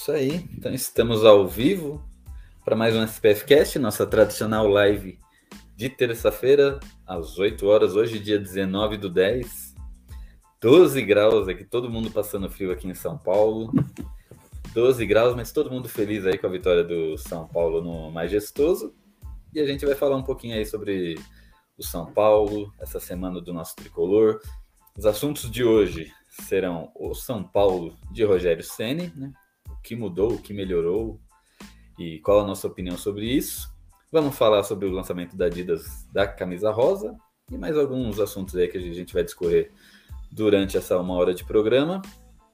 Isso aí. Então estamos ao vivo para mais um SPF Cast, nossa tradicional live de terça-feira, às 8 horas, hoje, dia 19 do 10. 12 graus aqui, todo mundo passando frio aqui em São Paulo. 12 graus, mas todo mundo feliz aí com a vitória do São Paulo no Majestoso. E a gente vai falar um pouquinho aí sobre o São Paulo, essa semana do nosso tricolor. Os assuntos de hoje serão o São Paulo de Rogério Ceni, né? O que mudou, o que melhorou e qual a nossa opinião sobre isso. Vamos falar sobre o lançamento da Adidas da camisa rosa e mais alguns assuntos aí que a gente vai discorrer durante essa uma hora de programa.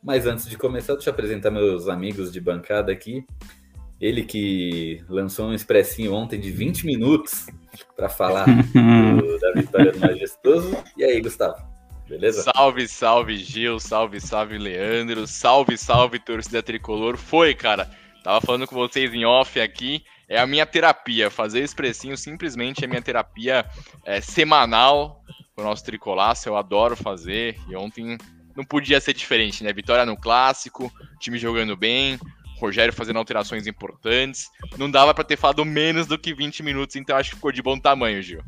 Mas antes de começar, deixa eu apresentar meus amigos de bancada aqui. Ele que lançou um expressinho ontem de 20 minutos para falar do, da vitória do Majestoso. E aí, Gustavo? Beleza? Salve, salve, Gil. Salve, salve, Leandro. Salve, salve, torcida tricolor. Foi, cara. Tava falando com vocês em off aqui. É a minha terapia. Fazer expressinho simplesmente é minha terapia é, semanal com o nosso tricolaço. Eu adoro fazer. E ontem não podia ser diferente, né? Vitória no clássico, time jogando bem, Rogério fazendo alterações importantes. Não dava para ter falado menos do que 20 minutos, então acho que ficou de bom tamanho, Gil.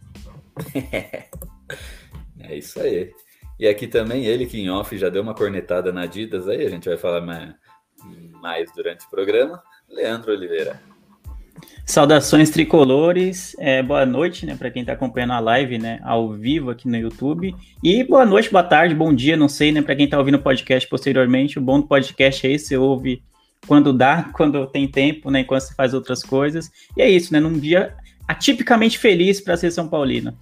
é isso aí. E aqui também ele que em off já deu uma cornetada na Adidas aí, a gente vai falar mais, mais durante o programa. Leandro Oliveira. Saudações tricolores, é, boa noite, né, para quem está acompanhando a live, né, ao vivo aqui no YouTube. E boa noite, boa tarde, bom dia, não sei, né, para quem está ouvindo o podcast posteriormente. O bom do podcast é esse, você ouve quando dá, quando tem tempo, né, enquanto você faz outras coisas. E é isso, né, num dia atipicamente feliz para ser São Paulino.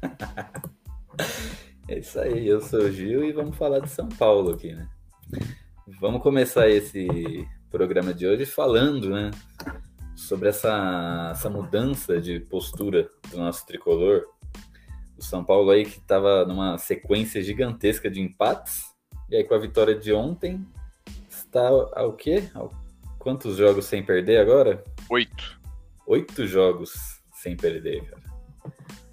é isso aí, eu sou o Gil e vamos falar de São Paulo aqui, né. Vamos começar esse programa de hoje falando, né, sobre essa, essa mudança de postura do nosso tricolor. O São Paulo aí que estava numa sequência gigantesca de empates, e aí com a vitória de ontem, está ao quê? Quantos jogos sem perder agora? Oito. Oito jogos sem perder, cara.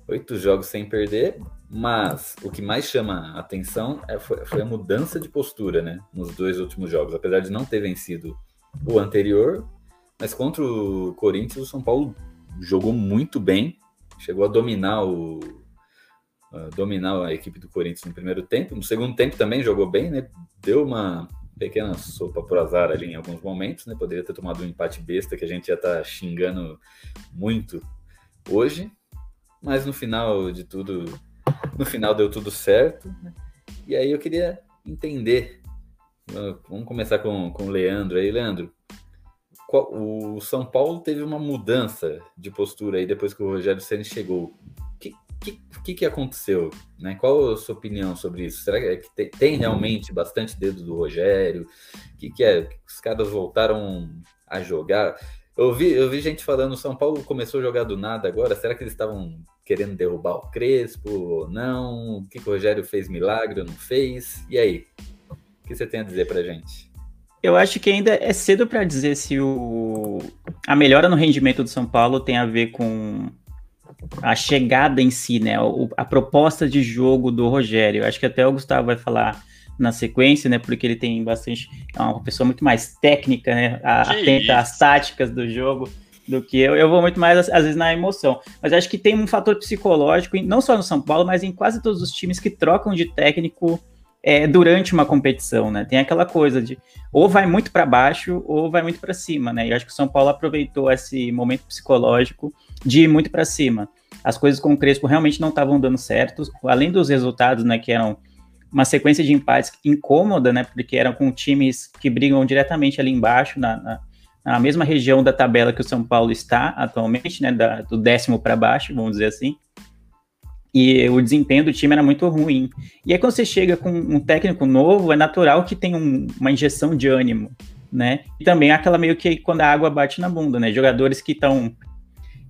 Oito jogos sem perder, mas o que mais chama a atenção é, foi, foi a mudança de postura, né? Nos dois últimos jogos. Apesar de não ter vencido o anterior, mas contra o Corinthians, o São Paulo jogou muito bem, chegou a dominar o a dominar a equipe do Corinthians no primeiro tempo. No segundo tempo também jogou bem, né? Deu uma pequena sopa por azar ali em alguns momentos, né? Poderia ter tomado um empate besta que a gente já tá xingando muito hoje, mas no final de tudo, no final deu tudo certo. Né? E aí eu queria entender. Vamos começar com, com o Leandro aí, Leandro o São Paulo teve uma mudança de postura aí depois que o Rogério Ceni chegou. O que, que, aconteceu? Né? Qual a sua opinião sobre isso? Será que tem, tem realmente bastante dedo do Rogério? O que, que é? Os caras voltaram a jogar? Eu vi, eu vi gente falando, o São Paulo começou a jogar do nada agora. Será que eles estavam querendo derrubar o Crespo ou não? O que, que o Rogério fez milagre ou não fez? E aí? O que você tem a dizer pra gente? Eu acho que ainda é cedo para dizer se o... a melhora no rendimento do São Paulo tem a ver com a chegada em si, né? O, a proposta de jogo do Rogério. Eu acho que até o Gustavo vai falar na sequência, né? Porque ele tem bastante. É uma pessoa muito mais técnica, né? Atenta às táticas do jogo do que eu. Eu vou muito mais, às vezes, na emoção. Mas acho que tem um fator psicológico, não só no São Paulo, mas em quase todos os times que trocam de técnico é, durante uma competição, né? Tem aquela coisa de ou vai muito para baixo ou vai muito para cima, né? E acho que o São Paulo aproveitou esse momento psicológico de ir muito para cima. As coisas com o Crespo realmente não estavam dando certo, além dos resultados, né, que eram uma sequência de empates incômoda, né? Porque eram com times que brigam diretamente ali embaixo, na, na, na mesma região da tabela que o São Paulo está atualmente, né? Da, do décimo para baixo, vamos dizer assim. e o desempenho do time era muito ruim. E aí quando você chega com um técnico novo, é natural que tenha um, uma injeção de ânimo, né? E também aquela meio que quando a água bate na bunda, né? Jogadores que estão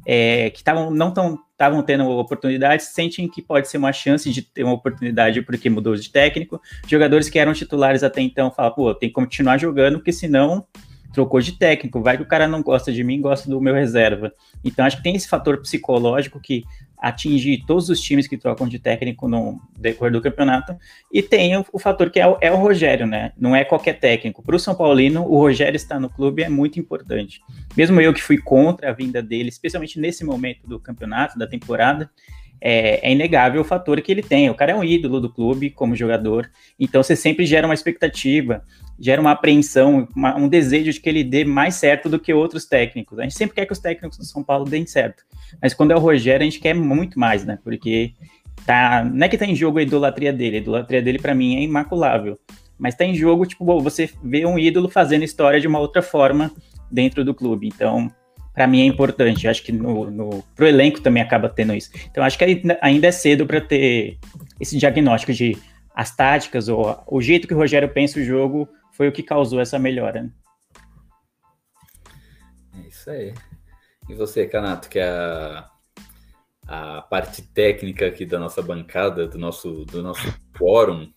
é, que tavam, não estavam tendo oportunidades, sentem que pode ser uma chance de ter uma oportunidade porque mudou de técnico. Jogadores que eram titulares até então falam, pô, tem que continuar jogando, porque senão trocou de técnico, vai que o cara não gosta de mim, gosta do meu reserva. Então acho que tem esse fator psicológico que atinge todos os times que trocam de técnico no decorrer do campeonato. E tem o, o fator que é o, é o, Rogério, né? Não é qualquer técnico. Para o São Paulino, o Rogério estar no clube é muito importante. Mesmo eu que fui contra a vinda dele, especialmente nesse momento do campeonato, da temporada, é, é, inegável o fator que ele tem. O cara é um ídolo do clube como jogador, então você sempre gera uma expectativa, gera uma apreensão, uma, um desejo de que ele dê mais certo do que outros técnicos. A gente sempre quer que os técnicos do São Paulo deem certo, mas quando é o Rogério, a gente quer muito mais, né? Porque tá, não é que tá em jogo a idolatria dele, a idolatria dele para mim é imaculável, mas tá em jogo, tipo, você vê um ídolo fazendo história de uma outra forma dentro do clube. Então, para mim é importante. Acho que no, no, pro elenco também acaba tendo isso. Então acho que ainda é cedo para ter esse diagnóstico de as táticas ou o jeito que o Rogério pensa o jogo foi o que causou essa melhora. Né? É isso aí. E você, Canato, que é a, a parte técnica aqui da nossa bancada, do nosso, do nosso quórum,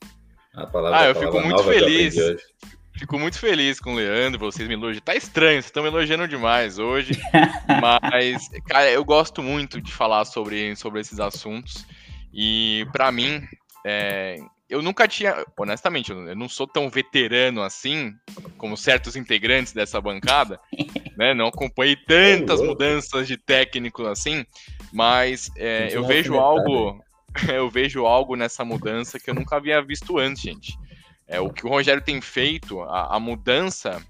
a palavra, ah, eu fico muito feliz. Fico muito feliz com o Leandro, vocês me elogiam. Tá estranho, vocês estão me elogiando demais hoje. mas, cara, eu gosto muito de falar sobre, sobre esses assuntos. E, para mim, é, eu nunca tinha. Honestamente, eu não sou tão veterano assim, como certos integrantes dessa bancada. né? Não acompanhei tantas mudanças de técnico assim. Mas é, eu vejo algo. Eu vejo algo nessa mudança que eu nunca havia visto antes, gente. É, o que o Rogério tem feito, a, a mudança,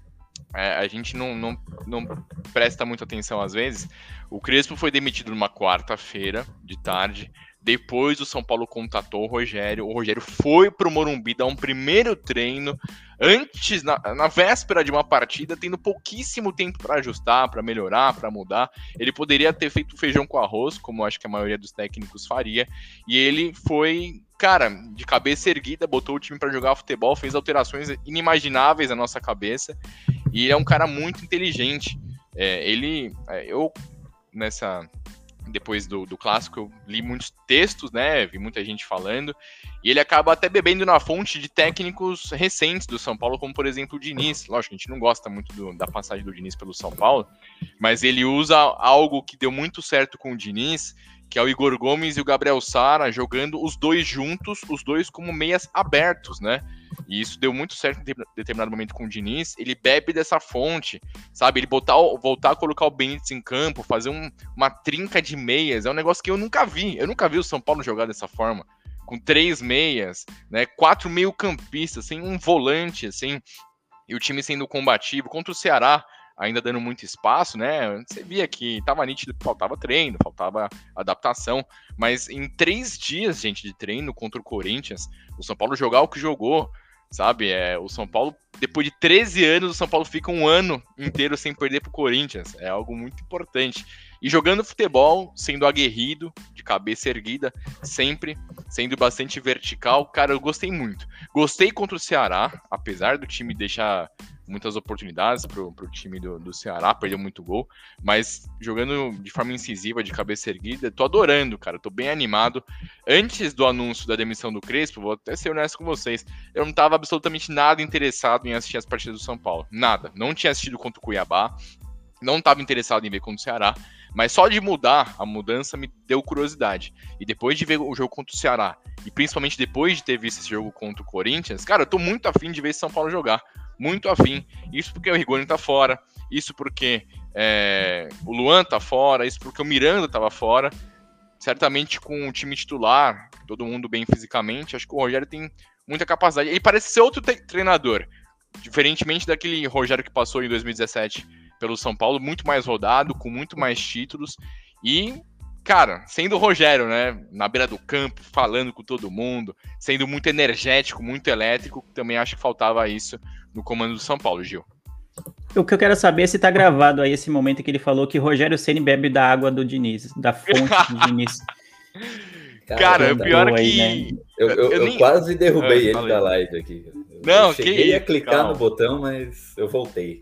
é, a gente não, não, não presta muita atenção às vezes. O Crespo foi demitido numa quarta-feira de tarde. Depois o São Paulo contatou o Rogério. O Rogério foi para o Morumbi dar um primeiro treino antes, na, na, véspera de uma partida, tendo pouquíssimo tempo para ajustar, para melhorar, para mudar. Ele poderia ter feito feijão com arroz, como acho que a maioria dos técnicos faria. E ele foi cara, de cabeça erguida, botou o time para jogar futebol, fez alterações inimagináveis na nossa cabeça. E é um cara muito inteligente. É, ele, é, eu nessa depois do, do clássico, eu li muitos textos, né? Vi muita gente falando, e ele acaba até bebendo na fonte de técnicos recentes do São Paulo, como por exemplo o Diniz. Lógico, a gente não gosta muito do, da passagem do Diniz pelo São Paulo, mas ele usa algo que deu muito certo com o Diniz, que é o Igor Gomes e o Gabriel Sara jogando os dois juntos, os dois como meias abertos, né? E isso deu muito certo em determinado momento com o Diniz. Ele bebe dessa fonte, sabe? Ele botar, voltar a colocar o Benítez em campo, fazer um, uma trinca de meias, é um negócio que eu nunca vi. Eu nunca vi o São Paulo jogar dessa forma. Com três meias, né? Quatro meio-campistas, sem um volante, assim. E o time sendo combativo. Contra o Ceará, ainda dando muito espaço, né? Você via que tava nítido que faltava treino, faltava adaptação, mas em três dias, gente, de treino contra o Corinthians, o São Paulo jogar o que jogou, sabe? É, o São Paulo, depois de 13 anos, o São Paulo fica um ano inteiro sem perder pro Corinthians, é algo muito importante. E jogando futebol, sendo aguerrido, de cabeça erguida, sempre, sendo bastante vertical, cara, eu gostei muito. Gostei contra o Ceará, apesar do time deixar muitas oportunidades pro, pro time do, do Ceará, perdeu muito gol, mas jogando de forma incisiva, de cabeça erguida, tô adorando, cara, tô bem animado. Antes do anúncio da demissão do Crespo, vou até ser honesto com vocês, eu não tava absolutamente nada interessado em assistir as partidas do São Paulo, nada. Não tinha assistido contra o Cuiabá, não tava interessado em ver contra o Ceará, mas só de mudar, a mudança me deu curiosidade. E depois de ver o jogo contra o Ceará, e principalmente depois de ter visto esse jogo contra o Corinthians, cara, eu tô muito afim de ver esse São Paulo jogar muito afim. Isso porque o Rigoni tá fora, isso porque é, o Luan tá fora, isso porque o Miranda tava fora. Certamente com o time titular, todo mundo bem fisicamente, acho que o Rogério tem muita capacidade. Ele parece ser outro treinador, diferentemente daquele Rogério que passou em 2017 pelo São Paulo, muito mais rodado, com muito mais títulos e cara, sendo o Rogério, né, na beira do campo, falando com todo mundo, sendo muito energético, muito elétrico, também acho que faltava isso no comando do São Paulo, Gil. O que eu quero saber é se tá gravado aí esse momento que ele falou que Rogério Ceni bebe da água do Diniz, da fonte do Diniz. Cara, o pior é que. Aí, né? Eu, eu, eu nem... quase derrubei Ah, ele falei. da live aqui. Não, eu que cheguei a isso, clicar calma. no botão, mas eu voltei.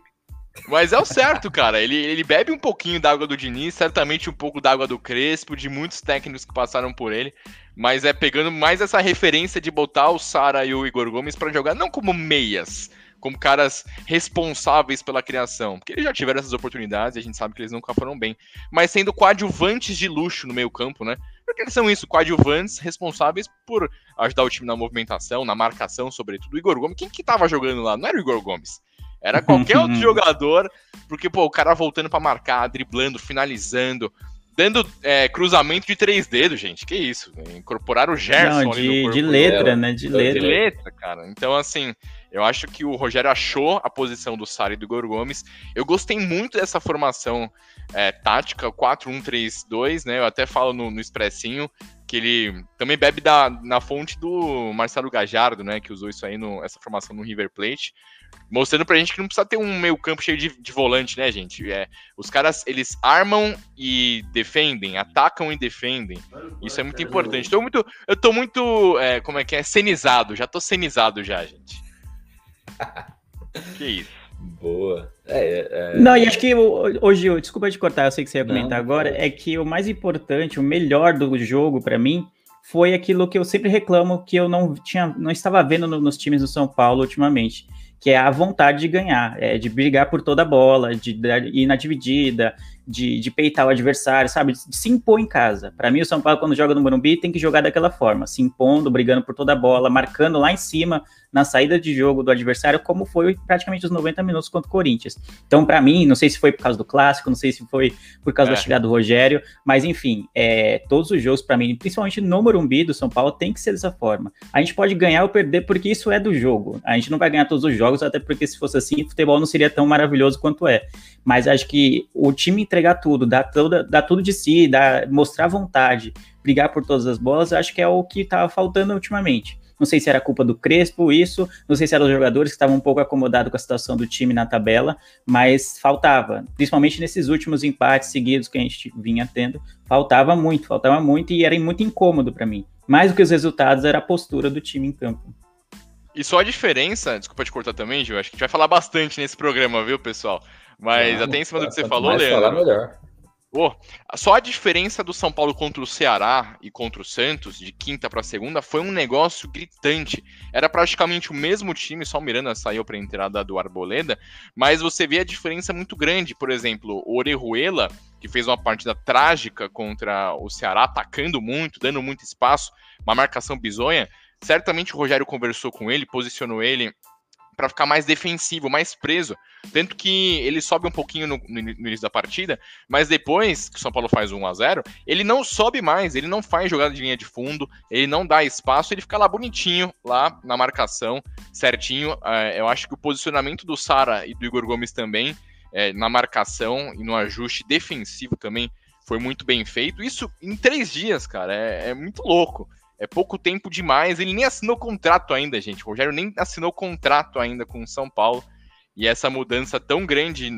Mas é o certo, cara. Ele, ele bebe um pouquinho da água do Diniz, certamente um pouco da água do Crespo, de muitos técnicos que passaram por ele. Mas é pegando mais essa referência de botar o Sara e o Igor Gomes pra jogar não como meias, como caras responsáveis pela criação. Porque eles já tiveram essas oportunidades e a gente sabe que eles nunca foram bem. Mas sendo coadjuvantes de luxo no meio-campo, né? Porque eles são isso, coadjuvantes responsáveis por ajudar o time na movimentação, na marcação, sobretudo. O Igor Gomes, quem que tava jogando lá? Não era o Igor Gomes. Era qualquer outro jogador, porque, pô, o cara voltando pra marcar, driblando, finalizando, dando é, cruzamento de três dedos, gente. Que isso? Incorporar o Gerson Não, no de, de letra, né? De De De letra. letra, cara. Então, assim, eu acho que o Rogério achou a posição do Sara e do Igor Gomes. Eu gostei muito dessa formação é, tática, 4-1-3-2, né? Eu até falo no, no expressinho que ele também bebe da, na fonte do Marcelo Gajardo, né? Que usou isso aí, no, essa formação no River Plate. Mostrando pra gente que não precisa ter um meio campo cheio de, de volante, né, gente? É, os caras, eles armam e defendem, atacam e defendem. Isso é muito importante. Tô muito, eu tô muito, é, como é que é, cenizado. Já tô cenizado já, gente. que isso. Boa. É, é, Não, e acho que o- hoje, eu- desculpa te cortar, eu sei que você ia Não, comentar agora, pode. é que o mais importante, o melhor do jogo pra mim foi aquilo que eu sempre reclamo que eu não tinha, não estava vendo no- nos times do São Paulo ultimamente, que é a vontade de ganhar, é, de brigar por toda a bola, de dar- ir na dividida, de, de peitar o adversário, sabe? De, de se impor em casa. Pra mim, o São Paulo, quando joga no Morumbi, tem que jogar daquela forma, se impondo, brigando por toda a bola, marcando lá em cima, na saída de jogo do adversário, como foi praticamente os 90 minutos contra o Corinthians. Então, pra mim, não sei se foi por causa do clássico, não sei se foi por causa É. da chegada do Rogério, mas enfim, é, todos os jogos pra mim, principalmente no Morumbi do São Paulo, tem que ser dessa forma. A gente pode ganhar ou perder porque isso é do jogo. A gente não vai ganhar todos os jogos, até porque se fosse assim, futebol não seria tão maravilhoso quanto é. Mas acho que o time entregar tudo, dar, toda, dar tudo de si, dar, mostrar vontade, brigar por todas as bolas, acho que é o que tava faltando ultimamente. Não sei se era culpa do Crespo, isso, não sei se eram os jogadores que estavam um pouco acomodados com a situação do time na tabela, mas faltava, principalmente nesses últimos empates seguidos que a gente vinha tendo, faltava muito, faltava muito e era muito incômodo para mim. Mais do que os resultados era a postura do time em campo. E só a diferença, desculpa te cortar também, Gil, acho que a gente vai falar bastante nesse programa, viu, pessoal? Mas até em cima do que você falou, Leandro. falar, melhor. Só a diferença do São Paulo contra o Ceará e contra o Santos, de quinta para segunda, foi um negócio gritante. Era praticamente o mesmo time, só o Miranda saiu para a entrada do Arboleda, mas você vê a diferença muito grande. Por exemplo, o Orejuela, que fez uma partida trágica contra o Ceará, atacando muito, dando muito espaço, uma marcação bizonha. Certamente o Rogério conversou com ele, posicionou ele para ficar mais defensivo, mais preso. Tanto que ele sobe um pouquinho no, no início da partida, mas depois que o São Paulo faz 1 a 0 ele não sobe mais, ele não faz jogada de linha de fundo, ele não dá espaço, ele fica lá bonitinho, lá na marcação, certinho. É, eu acho que o posicionamento do Sara e do Igor Gomes também, é, na marcação e no ajuste defensivo também, foi muito bem feito. Isso em três dias, cara, é, é muito louco. É pouco tempo demais. Ele nem assinou contrato ainda, gente. O Rogério nem assinou contrato ainda com o São Paulo. E essa mudança tão grande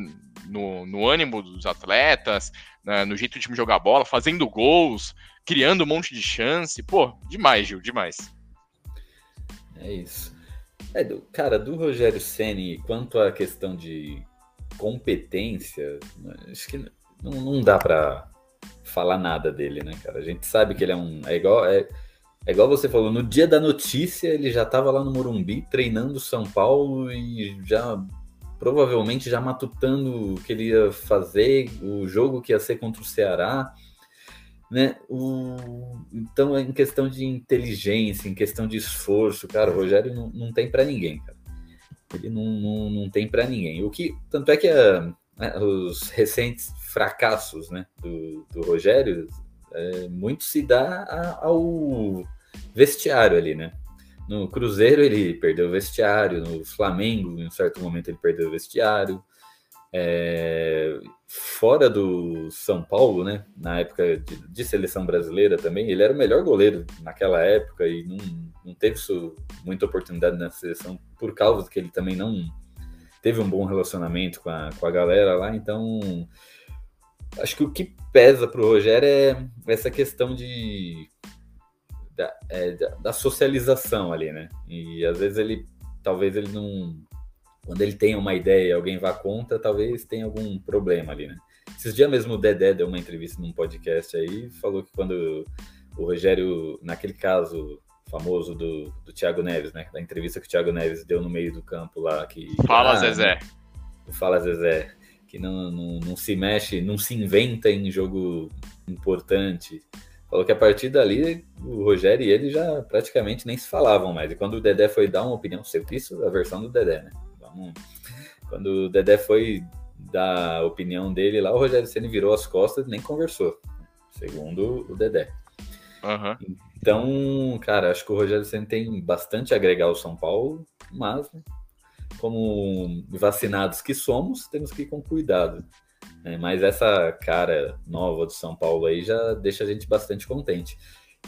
no, no ânimo dos atletas, né, no jeito de time jogar bola, fazendo gols, criando um monte de chance. Pô, demais, Gil, demais. É isso. É, do, cara, do Rogério Ceni quanto à questão de competência, acho que não, não dá pra falar nada dele, né, cara? A gente sabe que ele é um. É igual, é, é igual você falou, no dia da notícia ele já tava lá no Morumbi treinando São Paulo e já provavelmente já matutando o que ele ia fazer, o jogo que ia ser contra o Ceará. Né? O... Então, em questão de inteligência, em questão de esforço, cara, o Rogério não, não tem para ninguém, cara. Ele não, não, não tem para ninguém. O que, tanto é que a, a, os recentes fracassos né, do, do Rogério, é, muito se dá a, ao vestiário ali, né? No Cruzeiro ele perdeu o vestiário, no Flamengo, em um certo momento ele perdeu o vestiário. É, fora do São Paulo, né? Na época de, de, seleção brasileira também, ele era o melhor goleiro naquela época e não, não teve su, muita oportunidade na seleção por causa que ele também não teve um bom relacionamento com a, com a galera lá. Então, acho que o que pesa para o Rogério é essa questão de da, é, da, socialização ali, né? E às vezes ele, talvez ele não, quando ele tem uma ideia e alguém vá contra, talvez tenha algum problema ali, né? Esses dias mesmo o Dedé deu uma entrevista num podcast aí, falou que quando o Rogério, naquele caso famoso do, do Thiago Neves, né? Da entrevista que o Thiago Neves deu no meio do campo lá. Que, Fala, ah, Zezé. Fala, Zezé. Que não, não, não se mexe, não se inventa em jogo importante. Falou que a partir dali o Rogério e ele já praticamente nem se falavam mais. E quando o Dedé foi dar uma opinião, isso, a versão do Dedé, né? Vamos... Quando o Dedé foi dar a opinião dele lá, o Rogério Ceni virou as costas e nem conversou, segundo o Dedé. Uhum. Então, cara, acho que o Rogério Ceni tem bastante a agregar ao São Paulo, mas como vacinados que somos, temos que ir com cuidado. Né? Mas essa cara nova do São Paulo aí já deixa a gente bastante contente.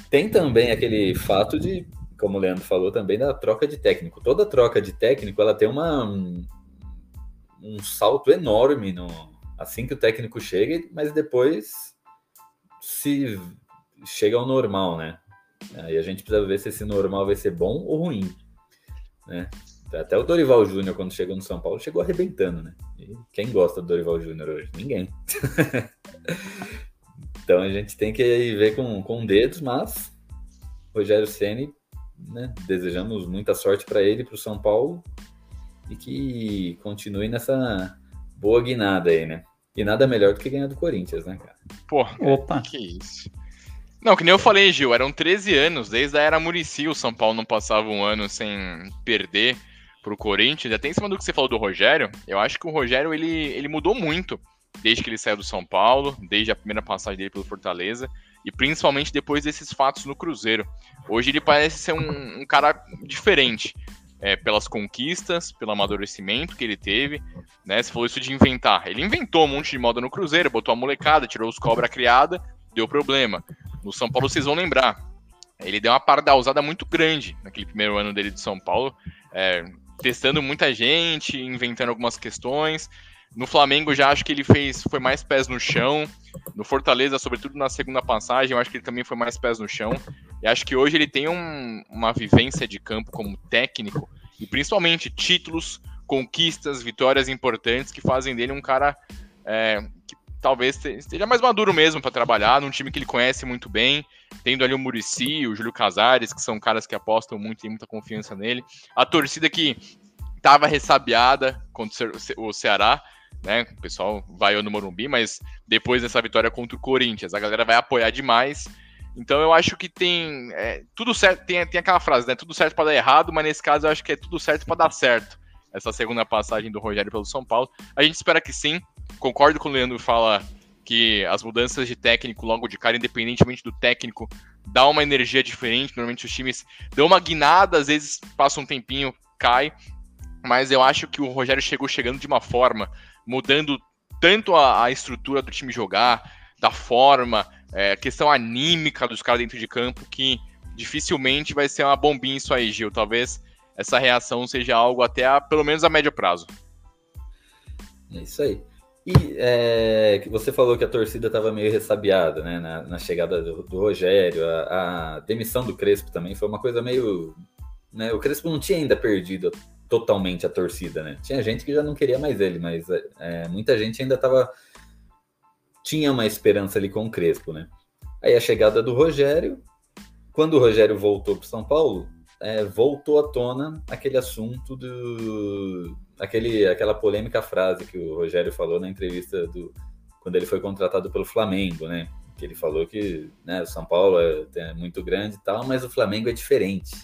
Tem também aquele fato de, como o Leandro falou também, da troca de técnico. Toda troca de técnico ela tem uma, um salto enorme no, assim que o técnico chega, mas depois se chega ao normal, né? Aí a gente precisa ver se esse normal vai ser bom ou ruim, né? Até o Dorival Júnior, quando chegou no São Paulo, chegou arrebentando, né? E quem gosta do Dorival Júnior hoje? Ninguém. então a gente tem que ver com, com dedos, mas Rogério Ceni, né? Desejamos muita sorte para ele, para o São Paulo e que continue nessa boa guinada aí, né? E nada melhor do que ganhar do Corinthians, né, cara? Pô, opa, que isso. Não, que nem eu falei, Gil, eram 13 anos, desde a era Murici o São Paulo não passava um ano sem perder pro Corinthians. Até em cima do que você falou do Rogério, eu acho que o Rogério ele, ele mudou muito desde que ele saiu do São Paulo, desde a primeira passagem dele pelo Fortaleza, e principalmente depois desses fatos no Cruzeiro. Hoje ele parece ser um, um cara diferente. É, pelas conquistas, pelo amadurecimento que ele teve, né? Você falou isso de inventar. Ele inventou um monte de moda no Cruzeiro, botou a molecada, tirou os cobra criada, deu problema. No São Paulo vocês vão lembrar. Ele deu uma pardalzada muito grande naquele primeiro ano dele de São Paulo, é, testando muita gente, inventando algumas questões. No Flamengo já acho que ele fez foi mais pés no chão. No Fortaleza, sobretudo na segunda passagem, eu acho que ele também foi mais pés no chão. E acho que hoje ele tem um, uma vivência de campo como técnico e principalmente títulos, conquistas, vitórias importantes que fazem dele um cara é, que talvez esteja mais maduro mesmo para trabalhar num time que ele conhece muito bem, tendo ali o Murici, o Júlio Casares, que são caras que apostam muito e muita confiança nele. A torcida que estava ressabiada contra o Ceará, né? O pessoal vai no Morumbi, mas depois dessa vitória contra o Corinthians, a galera vai apoiar demais. Então eu acho que tem é, tudo certo, tem, tem aquela frase, né? Tudo certo para dar errado, mas nesse caso eu acho que é tudo certo para dar certo. Essa segunda passagem do Rogério pelo São Paulo. A gente espera que sim, concordo com o Leandro fala que as mudanças de técnico logo de cara, independentemente do técnico, dá uma energia diferente. Normalmente os times dão uma guinada, às vezes passa um tempinho, cai. Mas eu acho que o Rogério chegou chegando de uma forma, mudando tanto a, a estrutura do time jogar, da forma, é, questão anímica dos caras dentro de campo, que dificilmente vai ser uma bombinha isso aí, Gil. Talvez essa reação seja algo até a, pelo menos a médio prazo. É isso aí. E é, você falou que a torcida estava meio ressabiada, né? Na, na chegada do, do Rogério, a, a, demissão do Crespo também foi uma coisa meio. Né, o Crespo não tinha ainda perdido totalmente a torcida, né? Tinha gente que já não queria mais ele, mas é, muita gente ainda estava tinha uma esperança ali com o Crespo, né? Aí a chegada do Rogério, quando o Rogério voltou para São Paulo, é, voltou à tona aquele assunto do, aquele, aquela polêmica frase que o Rogério falou na entrevista do quando ele foi contratado pelo Flamengo, né? Que ele falou que né, o São Paulo é, é muito grande e tal, mas o Flamengo é diferente.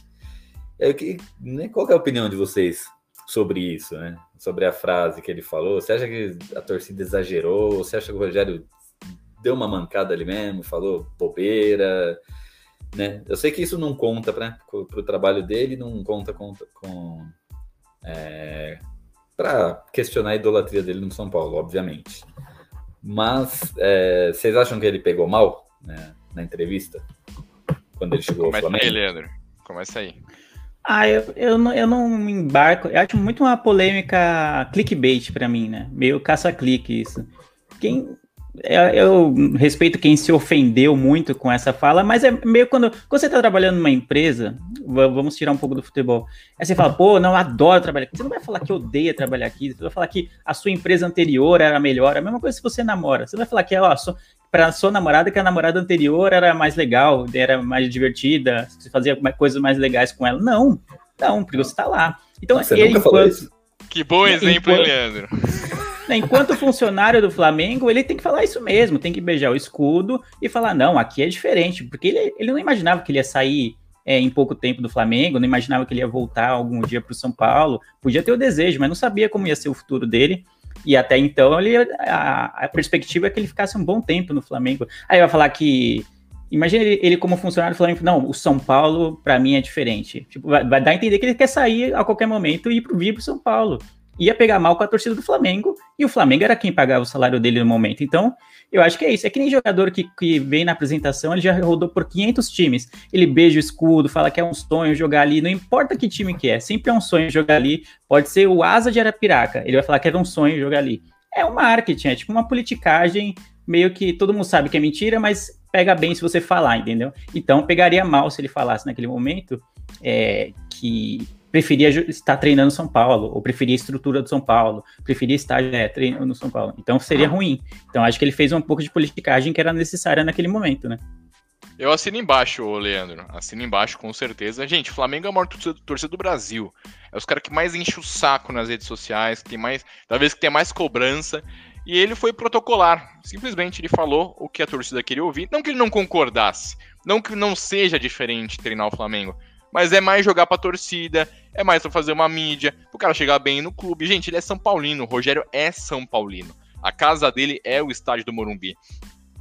É, que, né, qual é a opinião de vocês sobre isso, né? Sobre a frase que ele falou? Você acha que a torcida exagerou? Você acha que o Rogério deu uma mancada ali mesmo, falou bobeira? Né? Eu sei que isso não conta para o trabalho dele, não conta, conta com, é, para questionar a idolatria dele no São Paulo, obviamente. Mas é, vocês acham que ele pegou mal né, na entrevista? Quando ele chegou Começa ao Flamengo? aí, Leandro. Começa aí. Ah, eu, eu, não, eu não embarco. Eu acho muito uma polêmica clickbait para mim, né? Meio caça-clique isso. Quem, eu respeito quem se ofendeu muito com essa fala, mas é meio quando, quando você está trabalhando numa empresa, vamos tirar um pouco do futebol. Aí você fala, pô, não, adoro trabalhar aqui. Você não vai falar que odeia trabalhar aqui, você vai falar que a sua empresa anterior era melhor. É a mesma coisa se você namora. Você vai falar que, ó, para a sua namorada, que a namorada anterior era mais legal, era mais divertida, você fazia coisas mais legais com ela. Não, não, porque você está lá. Então, Você ele, nunca falou enquanto, isso? Que bom exemplo, hein, Enquanto- Leandro? Né, Enquanto funcionário do Flamengo, ele tem que falar isso mesmo, tem que beijar o escudo e falar, não, aqui é diferente, porque ele, ele não imaginava que ele ia sair é, em pouco tempo do Flamengo, não imaginava que ele ia voltar algum dia para o São Paulo, podia ter o desejo, mas não sabia como ia ser o futuro dele, e até então ele, a, a perspectiva é que ele ficasse um bom tempo no Flamengo. Aí vai falar que, imagina ele, ele como funcionário do Flamengo, não, o São Paulo para mim é diferente, tipo, vai, vai dar a entender que ele quer sair a qualquer momento e ir pro, vir pro São Paulo ia pegar mal com a torcida do Flamengo, e o Flamengo era quem pagava o salário dele no momento. Então, eu acho que é isso. É que nem jogador que, que vem na apresentação, ele já rodou por 500 times. Ele beija o escudo, fala que é um sonho jogar ali, não importa que time que é, sempre é um sonho jogar ali. Pode ser o Asa de Arapiraca, ele vai falar que era um sonho jogar ali. É um marketing, é tipo uma politicagem, meio que todo mundo sabe que é mentira, mas pega bem se você falar, entendeu? Então, pegaria mal se ele falasse naquele momento é, que preferia estar treinando São Paulo, ou preferia a estrutura do São Paulo, preferia estar é, treinando no São Paulo. Então seria ruim. Então acho que ele fez um pouco de politicagem que era necessária naquele momento, né? Eu assino embaixo, Leandro. Assino embaixo, com certeza. Gente, Flamengo é a maior torcida, do Brasil. É os caras que mais enchem o saco nas redes sociais, que tem mais. Talvez que tenha mais cobrança. E ele foi protocolar. Simplesmente ele falou o que a torcida queria ouvir. Não que ele não concordasse. Não que não seja diferente treinar o Flamengo. Mas é mais jogar pra torcida, é mais pra fazer uma mídia, pro cara chegar bem no clube. Gente, ele é São Paulino, o Rogério é São Paulino. A casa dele é o estádio do Morumbi.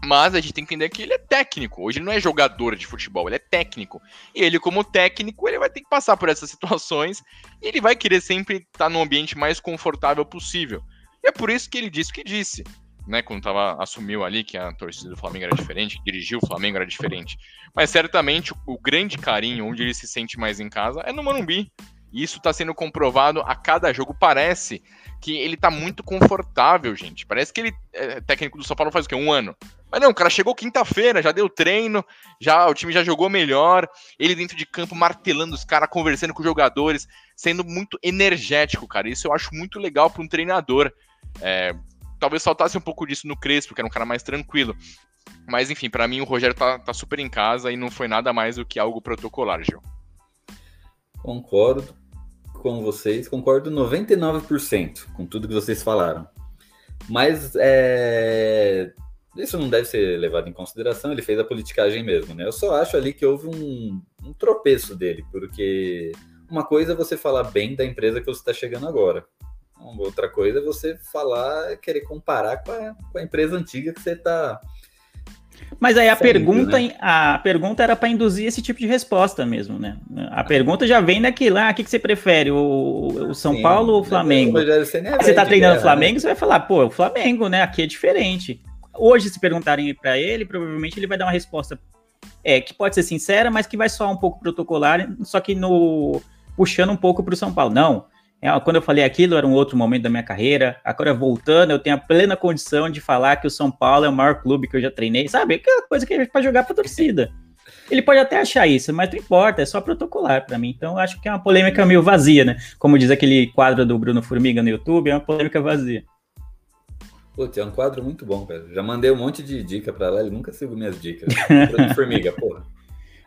Mas a gente tem que entender que ele é técnico. Hoje ele não é jogador de futebol, ele é técnico. E ele, como técnico, ele vai ter que passar por essas situações e ele vai querer sempre estar no ambiente mais confortável possível. E é por isso que ele disse o que disse. Né, quando tava, assumiu ali que a torcida do Flamengo era diferente, que dirigiu o Flamengo era diferente. Mas certamente o, grande carinho, onde ele se sente mais em casa, é no Morumbi. E isso está sendo comprovado a cada jogo. Parece que ele tá muito confortável, gente. Parece que ele é técnico do São Paulo faz o quê? Um ano. Mas não, o cara chegou quinta-feira, já deu treino, já o time já jogou melhor. Ele dentro de campo martelando os caras, conversando com os jogadores, sendo muito energético, cara. Isso eu acho muito legal para um treinador. É, talvez faltasse um pouco disso no Crespo, que era um cara mais tranquilo. Mas enfim, para mim o Rogério tá, tá, super em casa e não foi nada mais do que algo protocolar, Gil. Concordo com vocês, concordo 99% com tudo que vocês falaram. Mas é, isso não deve ser levado em consideração, ele fez a politicagem mesmo, né? Eu só acho ali que houve um, um tropeço dele, porque uma coisa é você falar bem da empresa que você está chegando agora. Outra coisa é você falar, querer comparar com a, com a empresa antiga que você está. Mas aí a Saindo, pergunta, né? a pergunta era para induzir esse tipo de resposta mesmo, né? A pergunta já vem daquilo, ah, o que, que você prefere, o, o São Sim, Paulo ou o Flamengo? Você, é você tá treinando o Flamengo, né? você vai falar, pô, o Flamengo, né? Aqui é diferente. Hoje, se perguntarem para ele, provavelmente ele vai dar uma resposta é, que pode ser sincera, mas que vai soar um pouco protocolar, só que no puxando um pouco para o São Paulo. Não, quando eu falei aquilo, era um outro momento da minha carreira. Agora, voltando, eu tenho a plena condição de falar que o São Paulo é o maior clube que eu já treinei, sabe? Aquela coisa que é para jogar para torcida. Ele pode até achar isso, mas não importa, é só protocolar para mim. Então, acho que é uma polêmica meio vazia, né? Como diz aquele quadro do Bruno Formiga no YouTube, é uma polêmica vazia. Putz, é um quadro muito bom, cara. Já mandei um monte de dica para lá, ele nunca seguiu minhas dicas. Bruno Formiga, porra.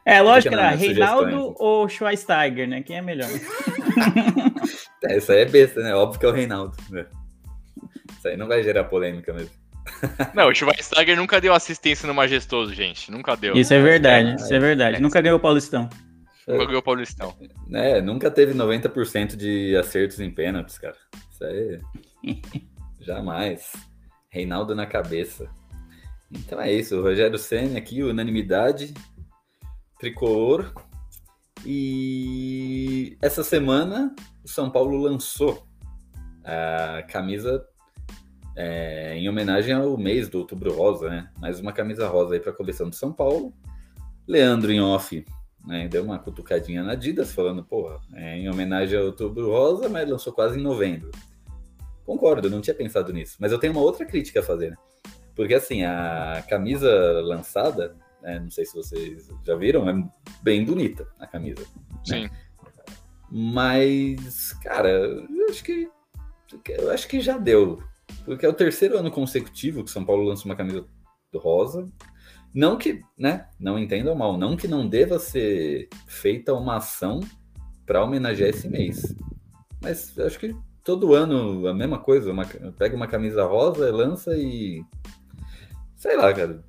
É, lógico, era Reinaldo ou Schweinsteiger, né? Quem é melhor? é, isso aí é besta, né? Óbvio que é o Reinaldo. Né? Isso aí não vai gerar polêmica mesmo. Não, o Schweinsteiger nunca deu assistência no Majestoso, gente. Nunca deu. Isso é verdade, é, isso é verdade. É. Nunca ganhou o Paulistão. Nunca ganhou o Paulistão. É, nunca teve 90% de acertos em pênaltis, cara. Isso aí. Jamais. Reinaldo na cabeça. Então é isso. O Rogério Senna aqui, unanimidade tricolor. E essa semana o São Paulo lançou a camisa é, em homenagem ao mês do Outubro Rosa, né? Mais uma camisa rosa aí para a coleção de São Paulo. Leandro em off né, deu uma cutucadinha na Adidas, falando, porra, é em homenagem ao Outubro Rosa, mas lançou quase em novembro. Concordo, não tinha pensado nisso. Mas eu tenho uma outra crítica a fazer, né? Porque assim, a camisa lançada, é, não sei se vocês já viram, é bem bonita a camisa. Sim. Né? Mas, cara, eu acho que eu acho que já deu. Porque é o terceiro ano consecutivo que São Paulo lança uma camisa rosa. Não que, né? Não entendam mal, não que não deva ser feita uma ação para homenagear esse mês. Mas acho que todo ano a mesma coisa. Uma, pega uma camisa rosa, lança e. Sei lá, cara.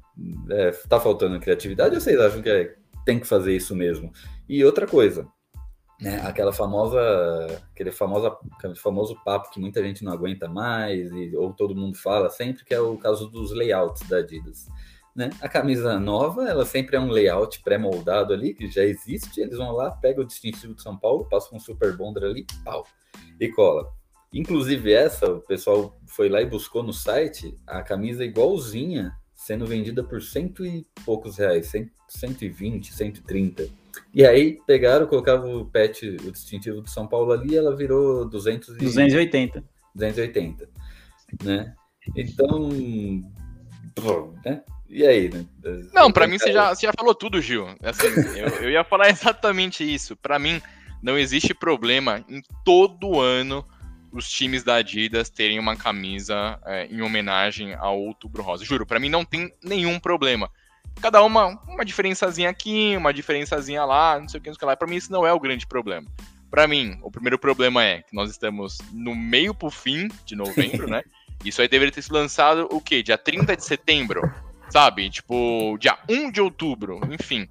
É, tá faltando criatividade ou vocês acham que é, tem que fazer isso mesmo? E outra coisa, né, aquela famosa, aquele famosa, aquele famoso papo que muita gente não aguenta mais, e, ou todo mundo fala sempre, que é o caso dos layouts da Adidas. Né? A camisa nova, ela sempre é um layout pré-moldado ali, que já existe, eles vão lá, pegam o distintivo de São Paulo, passam um super bonder ali, pau, e cola. Inclusive essa, o pessoal foi lá e buscou no site a camisa igualzinha, sendo vendida por cento e poucos reais, 120, 130. E aí pegaram, colocavam o pet, o distintivo de São Paulo ali, ela virou 200 e... 280. 280, né? Então, né? E aí, né? Não, para mim você já, você já falou tudo, Gil. Assim, eu, eu ia falar exatamente isso. Para mim, não existe problema em todo ano os times da Adidas terem uma camisa é, em homenagem ao Outubro Rosa. Juro, para mim não tem nenhum problema. Cada uma, uma diferençazinha aqui, uma diferençazinha lá, não sei o que, não sei o que lá. Pra mim isso não é o grande problema. Para mim, o primeiro problema é que nós estamos no meio pro fim de novembro, né? Isso aí deveria ter sido lançado o quê? Dia 30 de setembro, sabe? Tipo, dia 1 de outubro, enfim.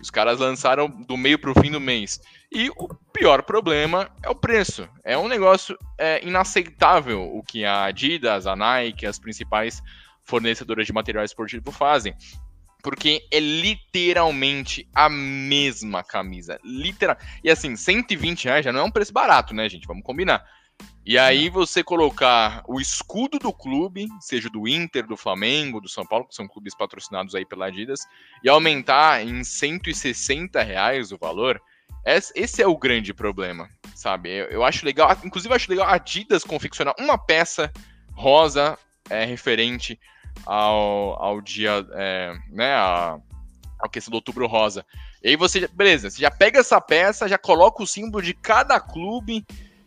Os caras lançaram do meio pro fim do mês. E o pior problema é o preço. É um negócio é, inaceitável o que a Adidas, a Nike, as principais fornecedoras de material esportivo fazem. Porque é literalmente a mesma camisa. Literal. E assim, 120 reais já não é um preço barato, né, gente? Vamos combinar. E aí você colocar o escudo do clube, seja do Inter, do Flamengo, do São Paulo, que são clubes patrocinados aí pela Adidas, e aumentar em 160 reais o valor, esse é o grande problema, sabe? Eu, acho legal, inclusive eu acho legal a Adidas confeccionar uma peça rosa é, referente ao, ao dia, é, né, a, a questão do Outubro Rosa. E aí você, beleza, você já pega essa peça, já coloca o símbolo de cada clube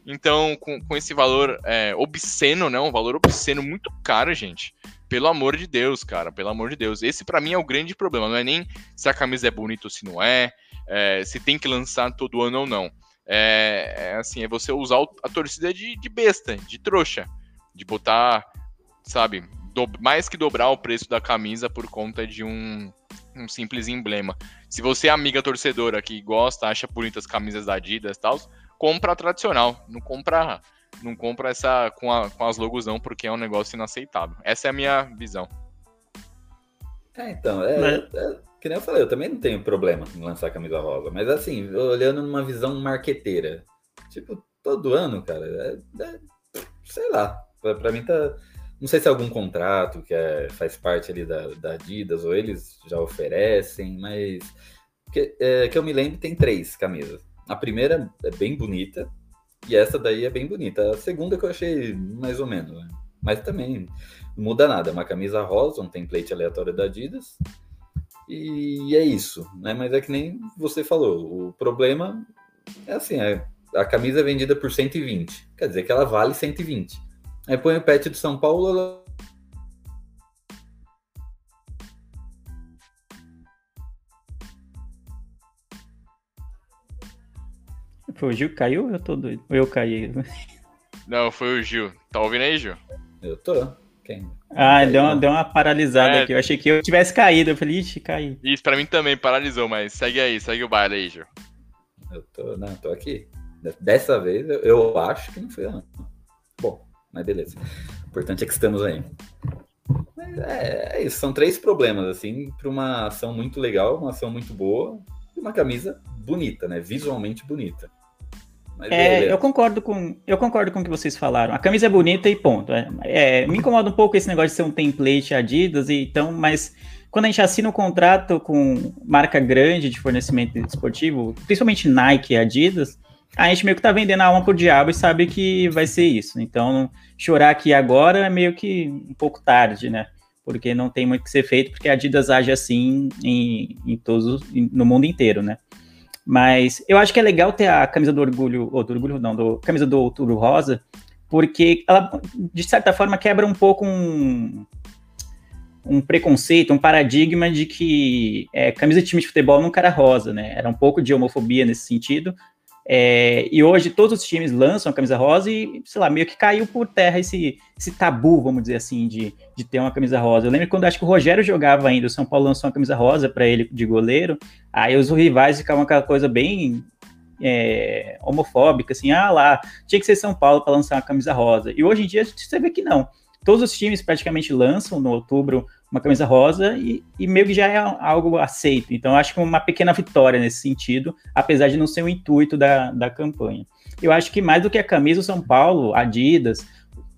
então, com, com esse valor é, obsceno, né? Um valor obsceno muito caro, gente. Pelo amor de Deus, cara. Pelo amor de Deus. Esse para mim é o grande problema. Não é nem se a camisa é bonita ou se não é, é se tem que lançar todo ano ou não. É, é assim, é você usar a torcida de, de besta, de trouxa. De botar, sabe, do, mais que dobrar o preço da camisa por conta de um, um simples emblema. Se você é amiga torcedora que gosta, acha bonitas camisas da Adidas e tal, compra a tradicional, não compra não compra essa com, a, com as logos não, porque é um negócio inaceitável. Essa é a minha visão. É, então, é, é, que nem eu falei, eu também não tenho problema em lançar camisa rosa, mas assim, olhando numa visão marqueteira, tipo, todo ano, cara, é, é, sei lá, pra, pra, mim tá, não sei se é algum contrato que é, faz parte ali da, da Adidas, ou eles já oferecem, mas que, é, que eu me lembro tem três camisas. A primeira é bem bonita, e essa daí é bem bonita. A segunda que eu achei mais ou menos, né? Mas também não muda nada. É uma camisa rosa, um template aleatório da Adidas. E é isso, né? Mas é que nem você falou. O problema é assim, é, a camisa é vendida por 120. Quer dizer que ela vale 120. Aí põe o pet de São Paulo, ela Foi o Gil que caiu ou eu tô doido? Ou eu caí? Não, foi o Gil. Tá ouvindo aí, Gil? Eu tô. Ah, deu uma, deu uma paralisada é... aqui. Eu achei que eu tivesse caído. Eu falei, ixi, caí. Isso, pra mim também paralisou, mas segue aí, segue o baile aí, Gil. Eu tô, não, tô aqui. Dessa vez eu, eu acho que não foi não. Bom, mas beleza. O importante é que estamos aí. É, é isso, são três problemas, assim, para uma ação muito legal, uma ação muito boa e uma camisa bonita, né? Visualmente bonita. É, eu concordo com eu concordo com o que vocês falaram. A camisa é bonita e ponto. É, é, me incomoda um pouco esse negócio de ser um template Adidas e então, mas quando a gente assina um contrato com marca grande de fornecimento esportivo, principalmente Nike e Adidas, a gente meio que tá vendendo a alma pro diabo e sabe que vai ser isso. Então, chorar aqui agora é meio que um pouco tarde, né? porque não tem muito que ser feito, porque a Adidas age assim em, em todos, no mundo inteiro, né? Mas eu acho que é legal ter a camisa do orgulho, ou do orgulho não, do camisa do Outubro Rosa, porque ela, de certa forma, quebra um pouco um, um preconceito, um paradigma de que é, camisa de time de futebol nunca era rosa, né? Era um pouco de homofobia nesse sentido, é, e hoje todos os times lançam a camisa rosa e, sei lá, meio que caiu por terra esse, esse tabu, vamos dizer assim, de, de ter uma camisa rosa. Eu lembro quando acho que o Rogério jogava ainda, o São Paulo lançou uma camisa rosa para ele de goleiro, aí os rivais ficavam aquela coisa bem é, homofóbica, assim, ah lá, tinha que ser São Paulo para lançar uma camisa rosa. E hoje em dia você vê que não. Todos os times praticamente lançam no outubro uma camisa rosa e, e, meio que já é algo aceito. Então, acho que uma pequena vitória nesse sentido, apesar de não ser o intuito da, da campanha. Eu acho que mais do que a camisa, o São Paulo, Adidas,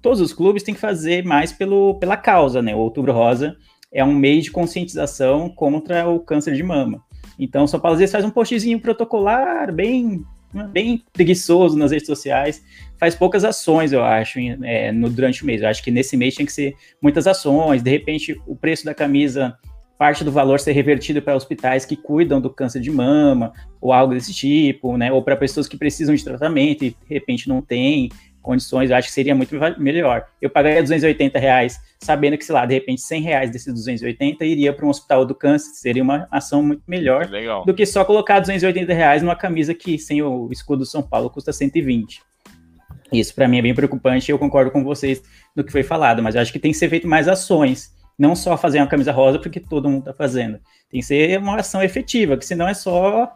todos os clubes têm que fazer mais pelo, pela causa, né? O Outubro Rosa é um meio de conscientização contra o câncer de mama. Então, o São Paulo às vezes faz um postzinho protocolar, bem bem preguiçoso nas redes sociais, faz poucas ações, eu acho, é, no, durante o mês. Eu acho que nesse mês tinha que ser muitas ações, de repente o preço da camisa, parte do valor ser revertido para hospitais que cuidam do câncer de mama, ou algo desse tipo, né? Ou para pessoas que precisam de tratamento e de repente não tem condições, eu acho que seria muito melhor. Eu pagaria 280 reais, sabendo que, sei lá, de repente 100 reais desses 280 iria para um hospital do câncer, seria uma ação muito melhor Legal. do que só colocar 280 reais numa camisa que, sem o escudo São Paulo, custa 120. Isso para mim é bem preocupante e eu concordo com vocês no que foi falado, mas eu acho que tem que ser feito mais ações, não só fazer uma camisa rosa porque todo mundo está fazendo. Tem que ser uma ação efetiva, que senão é só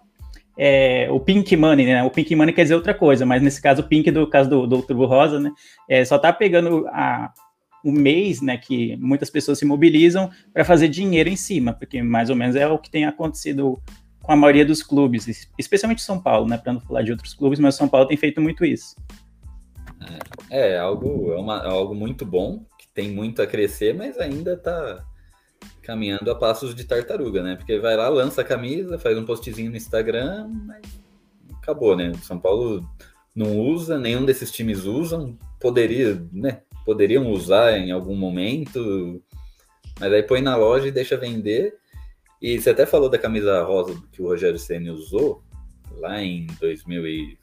é, o pink money, né? O pink money quer dizer outra coisa, mas nesse caso o pink do caso do, do Outubro Rosa, né? É, só tá pegando a, o mês, né? Que muitas pessoas se mobilizam para fazer dinheiro em cima, porque mais ou menos é o que tem acontecido com a maioria dos clubes, especialmente São Paulo, né? Para não falar de outros clubes, mas São Paulo tem feito muito isso. É, é algo, é, uma, é algo muito bom, que tem muito a crescer, mas ainda tá caminhando a passos de tartaruga, né? Porque vai lá, lança a camisa, faz um postzinho no Instagram, mas acabou, né? São Paulo não usa, nenhum desses times usam, poderia, né? Poderiam usar em algum momento, mas aí põe na loja e deixa vender. E você até falou da camisa rosa que o Rogério Ceni usou lá em 2000 e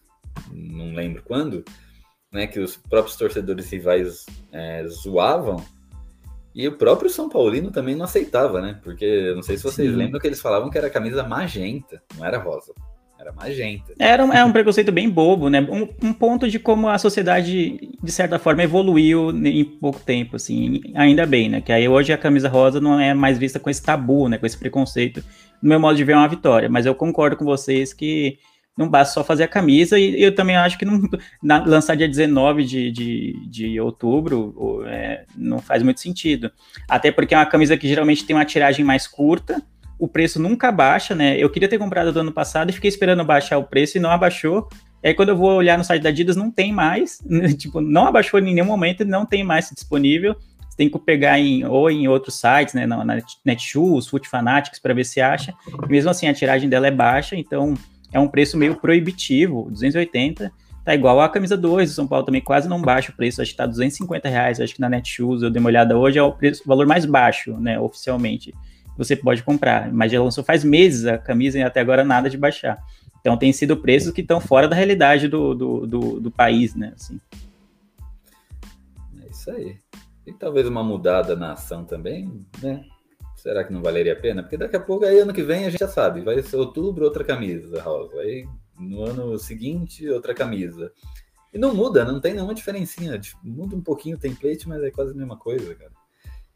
não lembro quando, né? Que os próprios torcedores rivais é, zoavam. E o próprio São Paulino também não aceitava, né? Porque não sei se vocês Sim. lembram que eles falavam que era camisa magenta, não era rosa. Era magenta. Era um, é um preconceito bem bobo, né? Um, um, ponto de como a sociedade, de certa forma, evoluiu em pouco tempo, assim. Ainda bem, né? Que aí hoje a camisa rosa não é mais vista com esse tabu, né? Com esse preconceito. No meu modo de ver, é uma vitória. Mas eu concordo com vocês que não basta só fazer a camisa, e eu também acho que não, na, lançar dia 19 de, de, de outubro é, não faz muito sentido. Até porque é uma camisa que geralmente tem uma tiragem mais curta, o preço nunca baixa, né? Eu queria ter comprado do ano passado e fiquei esperando baixar o preço e não abaixou. Aí, quando eu vou olhar no site da Adidas, não tem mais. tipo, não abaixou em nenhum momento, não tem mais disponível. Você tem que pegar em, ou em outros sites, né? Na, Netshoes, Foot Fanatics, para ver se acha. Mesmo assim, a tiragem dela é baixa, então é um preço meio proibitivo, 280, tá igual a camisa 2 do São Paulo também, quase não baixa o preço, acho que tá 250 reais, acho que na Netshoes, eu dei uma olhada hoje, é o, preço, o valor mais baixo, né, oficialmente, você pode comprar, mas já lançou faz meses a camisa e até agora nada de baixar. Então tem sido preços que estão fora da realidade do, do, do, do país, né, assim. É isso aí. E talvez uma mudada na ação também, né? Será que não valeria a pena? Porque daqui a pouco, aí ano que vem, a gente já sabe, vai ser outubro, outra camisa rosa. Aí no ano seguinte, outra camisa. E não muda, não tem nenhuma diferencinha. Tipo, muda um pouquinho o template, mas é quase a mesma coisa, cara.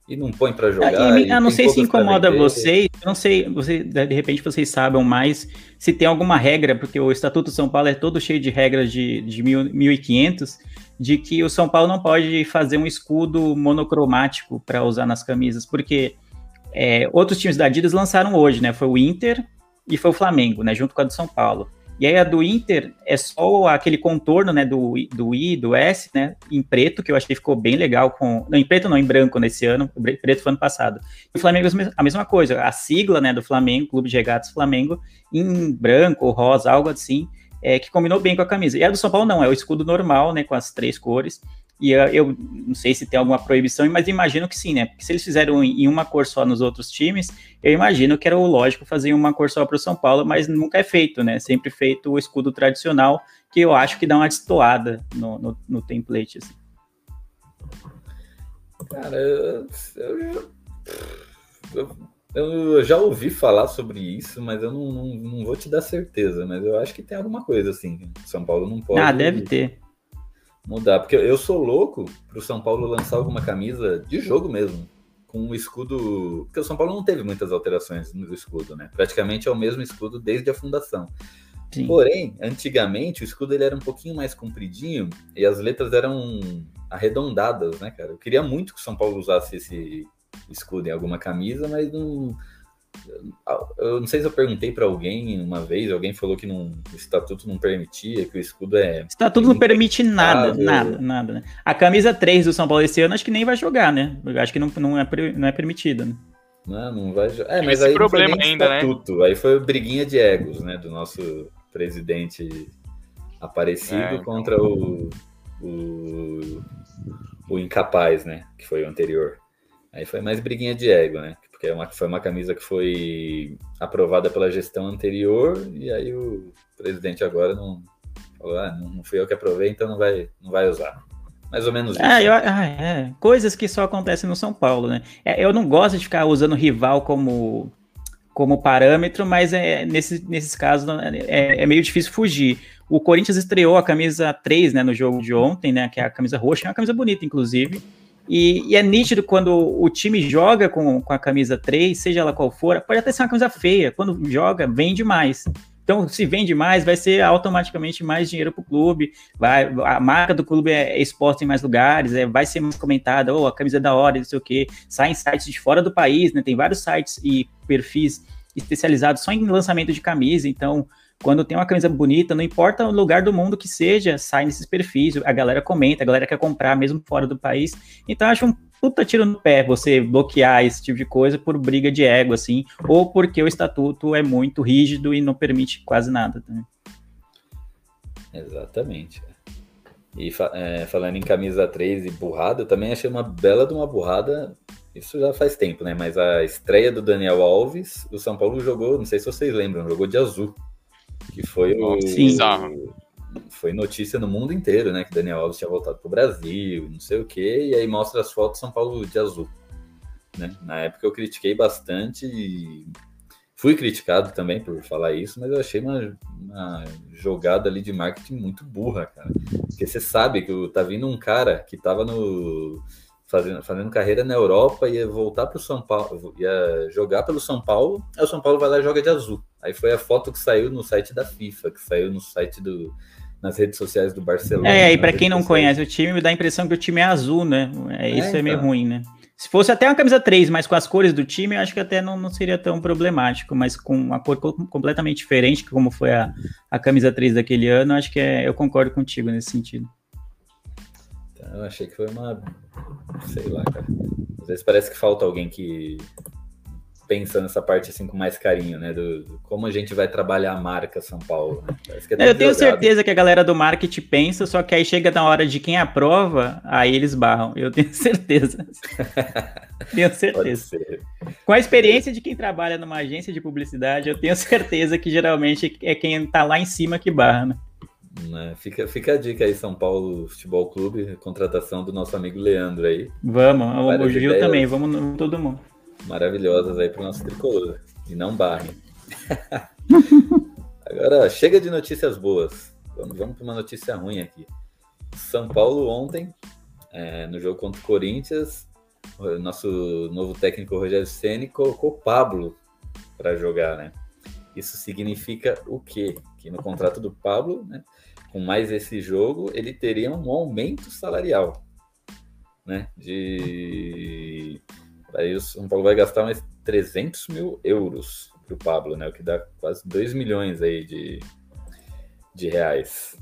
E não põe para jogar. Ah, eu não sei se incomoda vocês, eu não sei, você, de repente vocês sabem mais se tem alguma regra, porque o Estatuto de São Paulo é todo cheio de regras de, de mil, 1500, de que o São Paulo não pode fazer um escudo monocromático para usar nas camisas, porque é, outros times da Adidas lançaram hoje, né? Foi o Inter e foi o Flamengo, né? Junto com a do São Paulo. E aí a do Inter é só aquele contorno, né, do, do I, do S, né, em preto, que eu achei que ficou bem legal com... Não, em preto não, em branco nesse ano, preto foi ano passado. E o Flamengo a mesma coisa, a sigla, né, do Flamengo, Clube de Regatas Flamengo, em branco rosa, algo assim, é, que combinou bem com a camisa. E a do São Paulo não, é o escudo normal, né, com as três cores. E eu, eu, não sei se tem alguma proibição, mas imagino que sim, né? Porque se eles fizeram em uma cor só nos outros times, eu imagino que era o lógico fazer uma cor só para o São Paulo, mas nunca é feito, né? Sempre feito o escudo tradicional, que eu acho que dá uma destoada no, no, no template. Assim. Cara, eu, eu, eu, eu, já ouvi falar sobre isso, mas eu não, não, não, vou te dar certeza. Mas eu acho que tem alguma coisa assim. São Paulo não pode. Ah, deve ter. Mudar, porque eu sou louco pro São Paulo lançar alguma camisa de jogo mesmo. Com um escudo. Porque o São Paulo não teve muitas alterações no escudo, né? Praticamente é o mesmo escudo desde a fundação. Sim. Porém, antigamente o escudo ele era um pouquinho mais compridinho e as letras eram arredondadas, né, cara? Eu queria muito que o São Paulo usasse esse escudo em alguma camisa, mas não. Eu não sei se eu perguntei para alguém uma vez, alguém falou que não, o estatuto não permitia, que o escudo é. O estatuto não permite nada, nada, nada, né? A camisa 3 do São Paulo esse ano acho que nem vai jogar, né? Eu acho que não, não, é, não é permitida, né? Não, não vai jogar. É, mas Esse aí problema ainda, né? estatuto. né? Aí foi briguinha de egos, né? Do nosso presidente Aparecido é, então... contra o, o, o incapaz, né? Que foi o anterior. Aí foi mais briguinha de ego, né? Porque é uma, foi uma camisa que foi aprovada pela gestão anterior e aí o presidente agora não falou, ah, não fui eu que aprovei, então não vai, não vai usar. Mais ou menos é, isso. Eu, ah, é. Coisas que só acontecem no São Paulo, né? É, eu não gosto de ficar usando rival como, como parâmetro, mas é, nesse, nesses casos é, é meio difícil fugir. O Corinthians estreou a camisa 3, né, no jogo de ontem, né, que é a camisa roxa, é uma camisa bonita, inclusive. E, e, é nítido quando o time joga com, com a camisa 3, seja ela qual for, pode até ser uma camisa feia, quando joga, vende mais. Então, se vende mais, vai ser automaticamente mais dinheiro para o clube, vai, a marca do clube é exposta em mais lugares, é, vai ser mais comentada, oh, a camisa é da hora, não sei o quê. Sai em sites de fora do país, né? Tem vários sites e perfis especializados só em lançamento de camisa, então quando tem uma camisa bonita, não importa o lugar do mundo que seja, sai nesses perfis, a galera comenta, a galera quer comprar mesmo fora do país. Então acho um puta tiro no pé você bloquear esse tipo de coisa por briga de ego, assim, ou porque o estatuto é muito rígido e não permite quase nada também. Exatamente. E é, falando em camisa 3 e burrada, eu também achei uma bela de uma burrada. Isso já faz tempo, né? Mas a estreia do Daniel Alves, o São Paulo jogou, não sei se vocês lembram, jogou de azul que foi o. Sim. Foi notícia no mundo inteiro, né? Que Daniel Alves tinha voltado para o Brasil, não sei o quê, e aí mostra as fotos São Paulo de azul. Né? Na época eu critiquei bastante e fui criticado também por falar isso, mas eu achei uma, uma jogada ali de marketing muito burra, cara. Porque você sabe que tá vindo um cara que tava no fazendo, fazendo carreira na Europa, ia voltar para o São Paulo, ia jogar pelo São Paulo, aí o São Paulo vai lá e joga de azul. Aí foi a foto que saiu no site da FIFA, que saiu no site do nas redes sociais do Barcelona. É, e para quem não sociais. conhece o time, me dá a impressão que o time é azul, né? É, isso é, então. é meio ruim, né? Se fosse até uma camisa 3, mas com as cores do time, eu acho que até não, não seria tão problemático, mas com uma cor completamente diferente, como foi a, a camisa 3 daquele ano, acho que é, eu concordo contigo nesse sentido. Então, eu achei que foi uma. Sei lá, cara. Às vezes parece que falta alguém que pensa nessa parte assim com mais carinho, né? Do, do como a gente vai trabalhar a marca São Paulo. Né? É eu tenho certeza que a galera do marketing pensa, só que aí chega na hora de quem aprova, aí eles barram. Eu tenho certeza. tenho certeza. Com a experiência de quem trabalha numa agência de publicidade, eu tenho certeza que geralmente é quem tá lá em cima que barra, né? Né? Fica, fica a dica aí, São Paulo Futebol Clube, contratação do nosso amigo Leandro aí. Vamos, o Gil também, vamos todo mundo. Maravilhosas aí para o nosso tricolor. E não barrem. Agora, chega de notícias boas. Vamos, vamos para uma notícia ruim aqui. São Paulo ontem, é, no jogo contra o Corinthians, o nosso novo técnico Rogério Ceni colocou Pablo para jogar, né? Isso significa o quê? Que no contrato do Pablo, né, com mais esse jogo, ele teria um aumento salarial, né? De aí o São Paulo vai gastar mais 300 mil euros para o Pablo, né? O que dá quase 2 milhões aí de, de reais.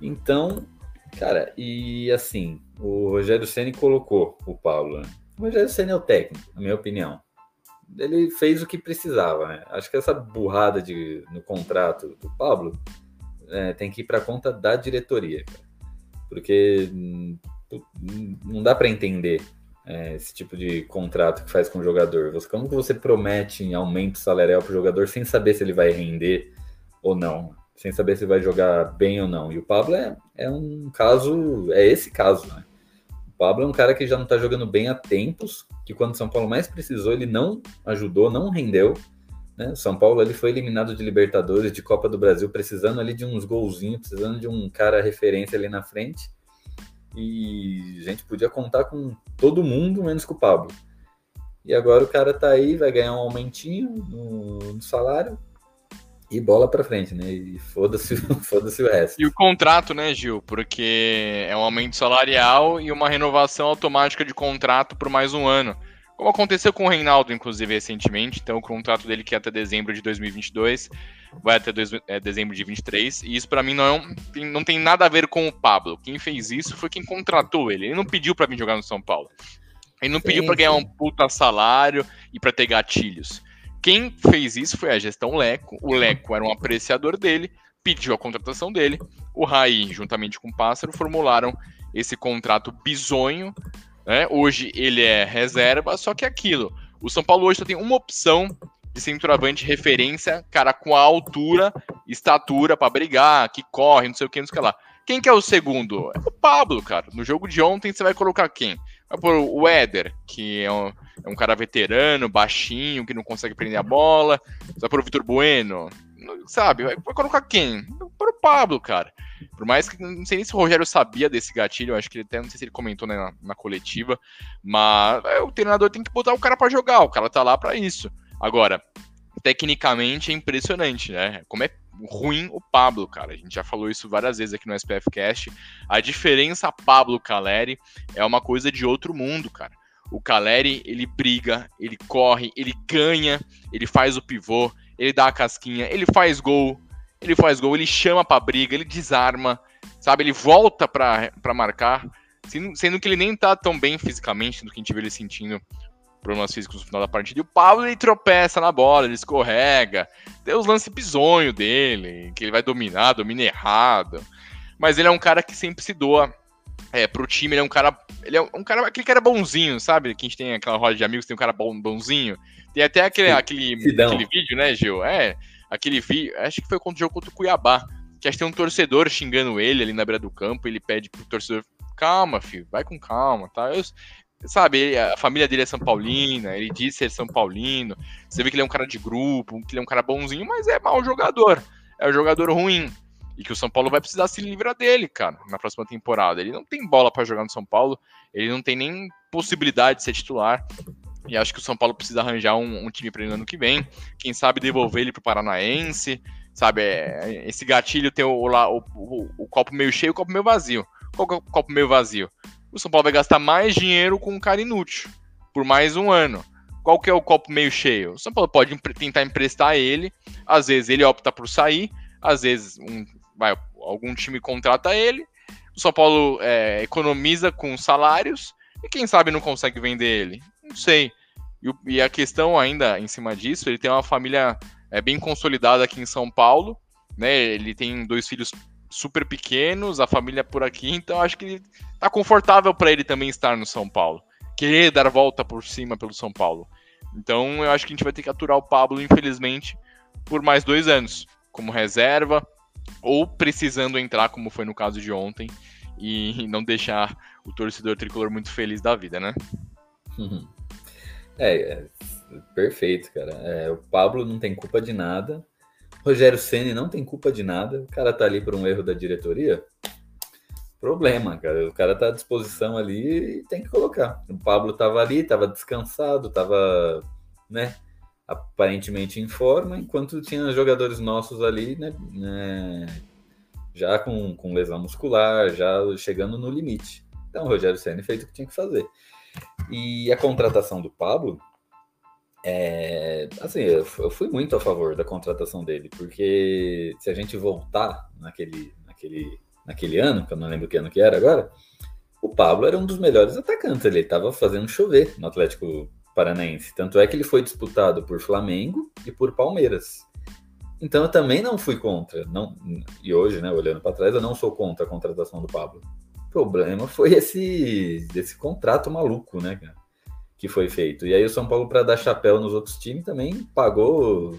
Então, cara, e assim, o Rogério Ceni colocou o Pablo. Né? O Rogério Ceni é o técnico, na minha opinião. Ele fez o que precisava, né? Acho que essa burrada de, no contrato do Pablo é, tem que ir para conta da diretoria, cara. porque não dá para entender é, esse tipo de contrato que faz com o jogador. Você, como que você promete aumento salarial para o jogador sem saber se ele vai render ou não, sem saber se vai jogar bem ou não? E o Pablo é, é um caso, é esse caso, né? O Pablo é um cara que já não está jogando bem há tempos, que quando o São Paulo mais precisou, ele não ajudou, não rendeu. Né? São Paulo ele foi eliminado de Libertadores, de Copa do Brasil, precisando ali de uns golzinhos, precisando de um cara referência ali na frente e a gente podia contar com todo mundo, menos com o Pablo. E agora o cara tá aí, vai ganhar um aumentinho no, no salário e bola para frente, né? E foda-se foda o resto. E o contrato, né, Gil? Porque é um aumento salarial e uma renovação automática de contrato por mais um ano. Como aconteceu com o Reinaldo, inclusive, recentemente. Então, o contrato dele que é até dezembro de 2022 vai até dois, é, dezembro de 23. E isso, para mim, não, é um, tem, não tem nada a ver com o Pablo. Quem fez isso foi quem contratou ele. Ele não pediu para vir jogar no São Paulo. Ele não sim, pediu para ganhar um puta salário e para ter gatilhos. Quem fez isso foi a gestão Leco. O Leco era um apreciador dele, pediu a contratação dele. O Raí, juntamente com o Pássaro, formularam esse contrato bizonho né? Hoje ele é reserva, só que é aquilo. O São Paulo hoje só tem uma opção de centroavante referência, cara com a altura, estatura para brigar, que corre, não sei o que, não sei o que lá. Quem que é o segundo? É o Pablo, cara. No jogo de ontem você vai colocar quem? Vai pôr o Éder, que é um, é um cara veterano, baixinho, que não consegue prender a bola. Você vai pôr o Vitor Bueno, sabe? Vai colocar quem? Pablo, cara. Por mais que não sei nem se o Rogério sabia desse gatilho, acho que ele até não sei se ele comentou né, na, na, coletiva, mas é, o treinador tem que botar o cara para jogar, o cara tá lá para isso. Agora, tecnicamente é impressionante, né? Como é ruim o Pablo, cara. A gente já falou isso várias vezes aqui no SPF Cast. A diferença Pablo Caleri é uma coisa de outro mundo, cara. O Caleri, ele briga, ele corre, ele ganha, ele faz o pivô, ele dá a casquinha, ele faz gol, ele faz gol, ele chama pra briga, ele desarma, sabe? Ele volta pra, pra marcar, sendo que ele nem tá tão bem fisicamente do que a gente vê ele sentindo problemas físicos no final da partida. E o Pablo ele tropeça na bola, ele escorrega. Tem os lances bizonho dele, que ele vai dominar, domina errado. Mas ele é um cara que sempre se doa é, pro time, ele é um cara. Ele é um cara, aquele cara bonzinho, sabe? Que a gente tem aquela roda de amigos, tem um cara bonzinho. Tem até aquele, aquele, aquele vídeo, né, Gil? É, aquele vídeo, acho que foi contra o jogo contra o Cuiabá, que acho que tem um torcedor xingando ele ali na beira do campo, ele pede pro torcedor, calma, filho, vai com calma, tá? Eu, sabe, a família dele é São Paulina, ele diz ser São Paulino, você vê que ele é um cara de grupo, que ele é um cara bonzinho, mas é mau jogador, é um jogador ruim, e que o São Paulo vai precisar se livrar dele, cara, na próxima temporada. Ele não tem bola para jogar no São Paulo, ele não tem nem possibilidade de ser titular. E acho que o São Paulo precisa arranjar um, um time para ele no ano que vem. Quem sabe devolver ele para o Paranaense. Sabe, é, esse gatilho tem o, o, o, o, copo meio cheio e o copo meio vazio. Qual é o copo meio vazio? O São Paulo vai gastar mais dinheiro com um cara inútil por mais um ano. Qual que é o copo meio cheio? O São Paulo pode tentar emprestar ele. Às vezes ele opta por sair. Às vezes um, vai, algum time contrata ele. O São Paulo é, economiza com salários. E quem sabe não consegue vender ele. Não sei. E, e, a questão ainda em cima disso, ele tem uma família é, bem consolidada aqui em São Paulo, né? Ele tem dois filhos super pequenos, a família por aqui, então acho que tá confortável para ele também estar no São Paulo. Querer dar volta por cima pelo São Paulo. Então eu acho que a gente vai ter que aturar o Pablo, infelizmente, por mais dois anos, como reserva, ou precisando entrar, como foi no caso de ontem, e não deixar o torcedor tricolor muito feliz da vida, né? É, é, perfeito, cara. É, o Pablo não tem culpa de nada. Rogério Ceni não tem culpa de nada. O cara tá ali por um erro da diretoria. Problema, cara. O cara tá à disposição ali e tem que colocar. O Pablo tava ali, tava descansado, tava, né, aparentemente em forma, enquanto tinha jogadores nossos ali, né, né já com, com lesão muscular, já chegando no limite. Então o Rogério Ceni fez o que tinha que fazer. E a contratação do Pablo, é, assim, eu, fui muito a favor da contratação dele, porque se a gente voltar naquele, naquele, naquele ano, que eu não lembro que ano que era agora, o Pablo era um dos melhores atacantes, ele estava fazendo chover no Atlético Paranaense. Tanto é que ele foi disputado por Flamengo e por Palmeiras. Então eu também não fui contra, não, e hoje, né, olhando para trás, eu não sou contra a contratação do Pablo problema foi esse, esse contrato maluco, né, cara? Que foi feito. E aí o São Paulo, para dar chapéu nos outros times, também pagou.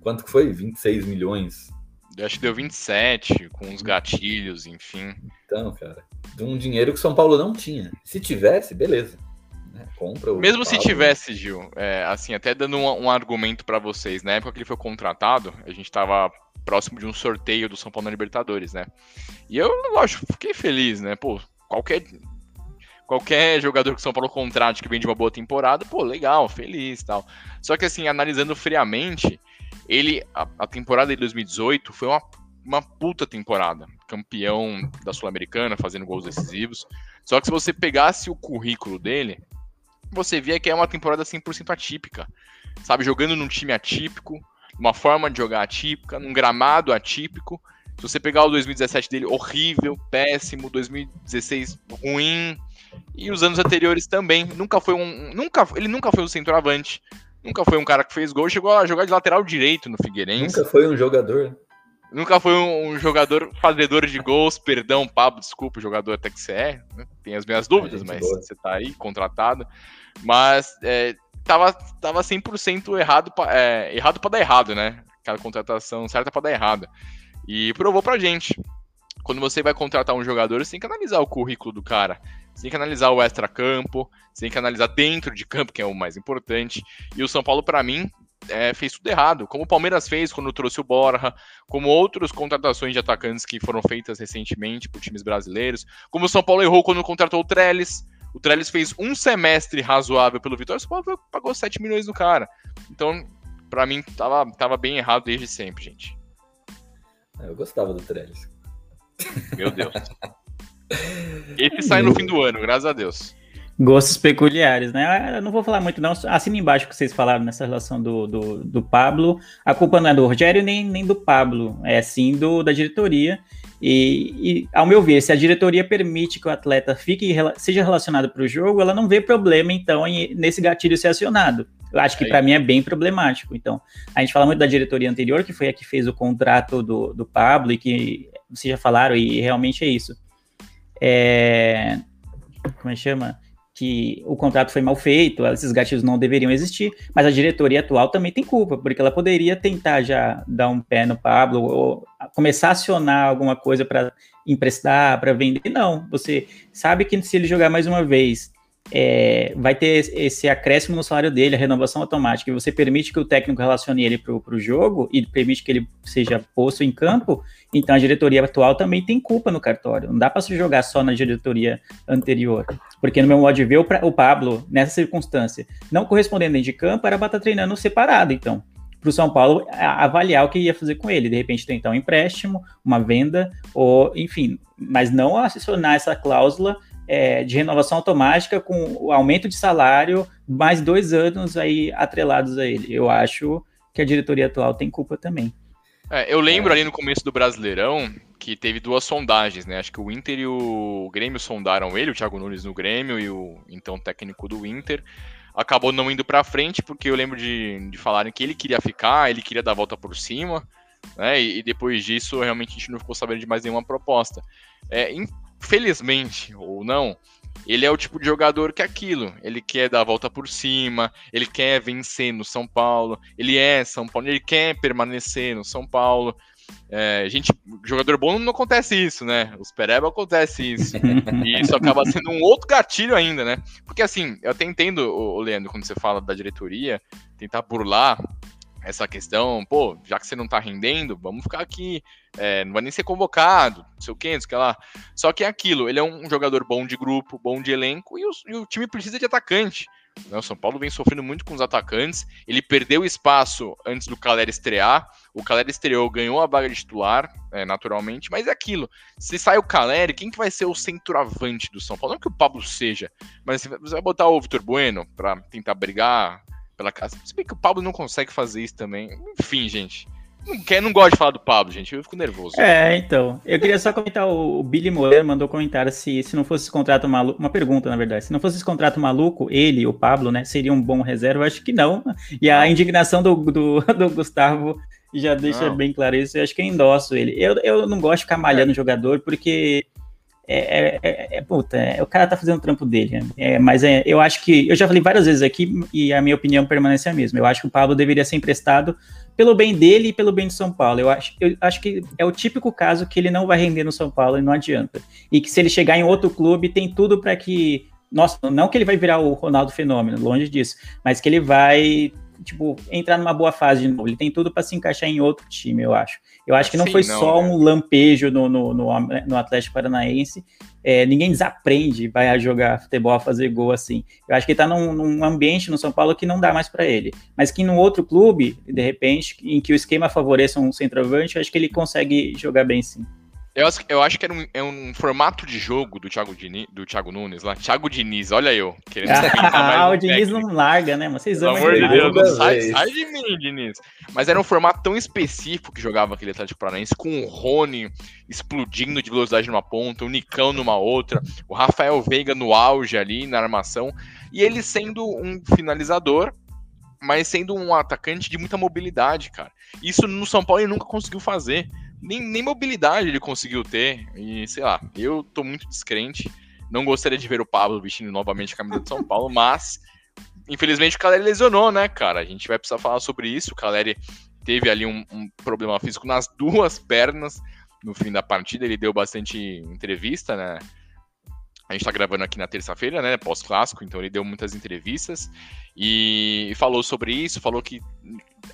Quanto que foi? 26 milhões. Eu acho que deu 27, com os gatilhos, enfim. Então, cara, de um dinheiro que o São Paulo não tinha. Se tivesse, beleza. Né? Compra o Mesmo se Paulo. tivesse, Gil, é, assim, até dando um, um argumento para vocês, na época que ele foi contratado, a gente tava próximo de um sorteio do São Paulo na Libertadores, né? E eu, lógico, fiquei feliz, né? Pô, qualquer qualquer jogador que o São Paulo contrate que vem de uma boa temporada, pô, legal, feliz tal. Só que assim, analisando friamente, ele, a, a temporada de 2018 foi uma, uma puta temporada. Campeão da Sul-Americana, fazendo gols decisivos. Só que se você pegasse o currículo dele, você via que é uma temporada 100% atípica. Sabe, jogando num time atípico, uma forma de jogar atípica, num gramado atípico. Se você pegar o 2017 dele, horrível, péssimo, 2016 ruim, e os anos anteriores também. Nunca foi um. Nunca, ele nunca foi um centroavante. Nunca foi um cara que fez gol. Chegou a jogar de lateral direito no Figueirense. Nunca foi um jogador. Nunca foi um, um jogador fazedor de gols. Perdão, Pablo, desculpa, jogador até que você é. Né? Tem as minhas dúvidas, gente mas boa. você tá aí, contratado. Mas é, tava, tava 100% errado, pra, é, errado pra dar errado, né? Aquela contratação certa pra dar errado. E provou pra gente. Quando você vai contratar um jogador, você tem que analisar o currículo do cara. Você tem que analisar o extra-campo, você tem que analisar dentro de campo, que é o mais importante. E o São Paulo, para mim, é, fez tudo errado. Como o Palmeiras fez quando trouxe o Borja, como outras contratações de atacantes que foram feitas recentemente por times brasileiros, como o São Paulo errou quando contratou o Trellis. O Trellis fez um semestre razoável pelo Vitória, o São Paulo pagou 7 milhões no cara. Então, para mim, tava, tava bem errado desde sempre, gente. É, Eu gostava do Trellis. Meu Deus. Esse sai no fim do ano, graças a Deus. Gostos peculiares, né? Eu não vou falar muito, não. Assina embaixo o que vocês falaram nessa relação do, do, do Pablo. A culpa não é do Rogério nem, nem do Pablo, é sim do, da diretoria. E, e, ao meu ver, se a diretoria permite que o atleta fique seja relacionado para o jogo, ela não vê problema, então, em, nesse gatilho ser acionado. Eu acho que para mim é bem problemático. Então, a gente fala muito da diretoria anterior, que foi a que fez o contrato do, do Pablo, e que vocês já falaram, e realmente é isso. É, como é que chama? Que o contrato foi mal feito, esses gatilhos não deveriam existir, mas a diretoria atual também tem culpa, porque ela poderia tentar já dar um pé no Pablo ou começar a acionar alguma coisa para emprestar, para vender. Não, você sabe que se ele jogar mais uma vez, é, vai ter esse acréscimo no salário dele, a renovação automática, e você permite que o técnico relacione ele para o jogo e permite que ele seja posto em campo, então a diretoria atual também tem culpa no cartório. Não dá para se jogar só na diretoria anterior. Porque no meu modo de ver, o, o Pablo, nessa circunstância, não correspondendo de campo, era para estar treinando separado, então. Para o São Paulo avaliar o que ia fazer com ele, de repente tentar um empréstimo, uma venda, ou enfim, mas não acionar essa cláusula é, de renovação automática com o aumento de salário, mais dois anos aí atrelados a ele. Eu acho que a diretoria atual tem culpa também. É, eu lembro ali no começo do Brasileirão que teve duas sondagens, né? Acho que o Inter e o Grêmio sondaram ele, o Thiago Nunes no Grêmio e o então técnico do Inter. Acabou não indo para frente, porque eu lembro de, de falarem que ele queria ficar, ele queria dar a volta por cima, né? E, e, depois disso, realmente a gente não ficou sabendo de mais nenhuma proposta. É, felizmente ou não, ele é o tipo de jogador que é aquilo. Ele quer dar a volta por cima, ele quer vencer no São Paulo, ele é São Paulo, ele quer permanecer no São Paulo. É, gente, jogador bom não acontece isso, né? Os Pereba acontece isso. e isso acaba sendo um outro gatilho ainda, né? Porque assim, eu até entendo, o Leandro, quando você fala da diretoria, tentar burlar essa questão, pô, já que você não tá rendendo, vamos ficar aqui, é, não vai nem ser convocado, não sei o que, não sei o que lá. Só que é aquilo, ele é um jogador bom de grupo, bom de elenco, e o, e o time precisa de atacante. Né? O São Paulo vem sofrendo muito com os atacantes, ele perdeu espaço antes do Calera estrear, o Calera estreou, ganhou a vaga de titular, é, naturalmente, mas é aquilo, se sai o Calera, quem que vai ser o centroavante do São Paulo? Não que o Pablo seja, mas você vai botar o Vitor Bueno para tentar brigar pela casa. Se bem que o Pablo não consegue fazer isso também. Enfim, gente. Não, quer, não gosto de falar do Pablo, gente. Eu fico nervoso. É, então. Eu queria só comentar: o Billy Moreira mandou comentário se, se não fosse esse contrato maluco. Uma pergunta, na verdade. Se não fosse esse contrato maluco, ele, o Pablo, né, seria um bom reserva? Eu acho que não. E a indignação do, do, do Gustavo já deixa não. bem claro isso. Eu acho que eu endosso ele. Eu, eu não gosto de ficar malhando é. jogador, porque é, é, é, puta, é, o cara tá fazendo o trampo dele. Né? É, mas é, eu acho que. Eu já falei várias vezes aqui e a minha opinião permanece a mesma. Eu acho que o Pablo deveria ser emprestado pelo bem dele e pelo bem de São Paulo. Eu acho, eu acho que é o típico caso que ele não vai render no São Paulo e não adianta. E que se ele chegar em outro clube, tem tudo para que. Nossa, não que ele vai virar o Ronaldo Fenômeno, longe disso, mas que ele vai tipo, entrar numa boa fase de novo. Ele tem tudo para se encaixar em outro time, eu acho. Eu acho que não Sim, foi não, só né? um lampejo no, no, no, no Atlético Paranaense. É, ninguém desaprende, vai a jogar futebol, a fazer gol assim. Eu acho que ele tá num, num ambiente no São Paulo que não dá mais para ele. Mas que num outro clube, de repente, em que o esquema favoreça um centroavante, eu acho que ele consegue jogar bem sim. Eu acho, eu acho que era um, é um formato de jogo do Thiago, Diniz, do Thiago Nunes lá. Thiago Diniz, olha eu. Querendo ah, o Diniz não larga, né? Vocês Pelo amor de Deus, não sai, sai, de mim, Diniz. Mas era um formato tão específico que jogava aquele Atlético Paranaense, com o Rony explodindo de velocidade numa ponta, o Nicão numa outra, o Rafael Veiga no auge ali, na armação, e ele sendo um finalizador, mas sendo um atacante de muita mobilidade, cara. Isso no São Paulo ele nunca conseguiu fazer nem, nem mobilidade ele conseguiu ter. E sei lá, eu tô muito descrente. Não gostaria de ver o Pablo vestindo novamente a camisa de São Paulo, mas infelizmente o Caleri lesionou, né, cara? A gente vai precisar falar sobre isso. O Caleri teve ali um, um, problema físico nas duas pernas no fim da partida. Ele deu bastante entrevista, né? A gente tá gravando aqui na terça-feira, né? Pós-clássico, então ele deu muitas entrevistas e falou sobre isso. Falou que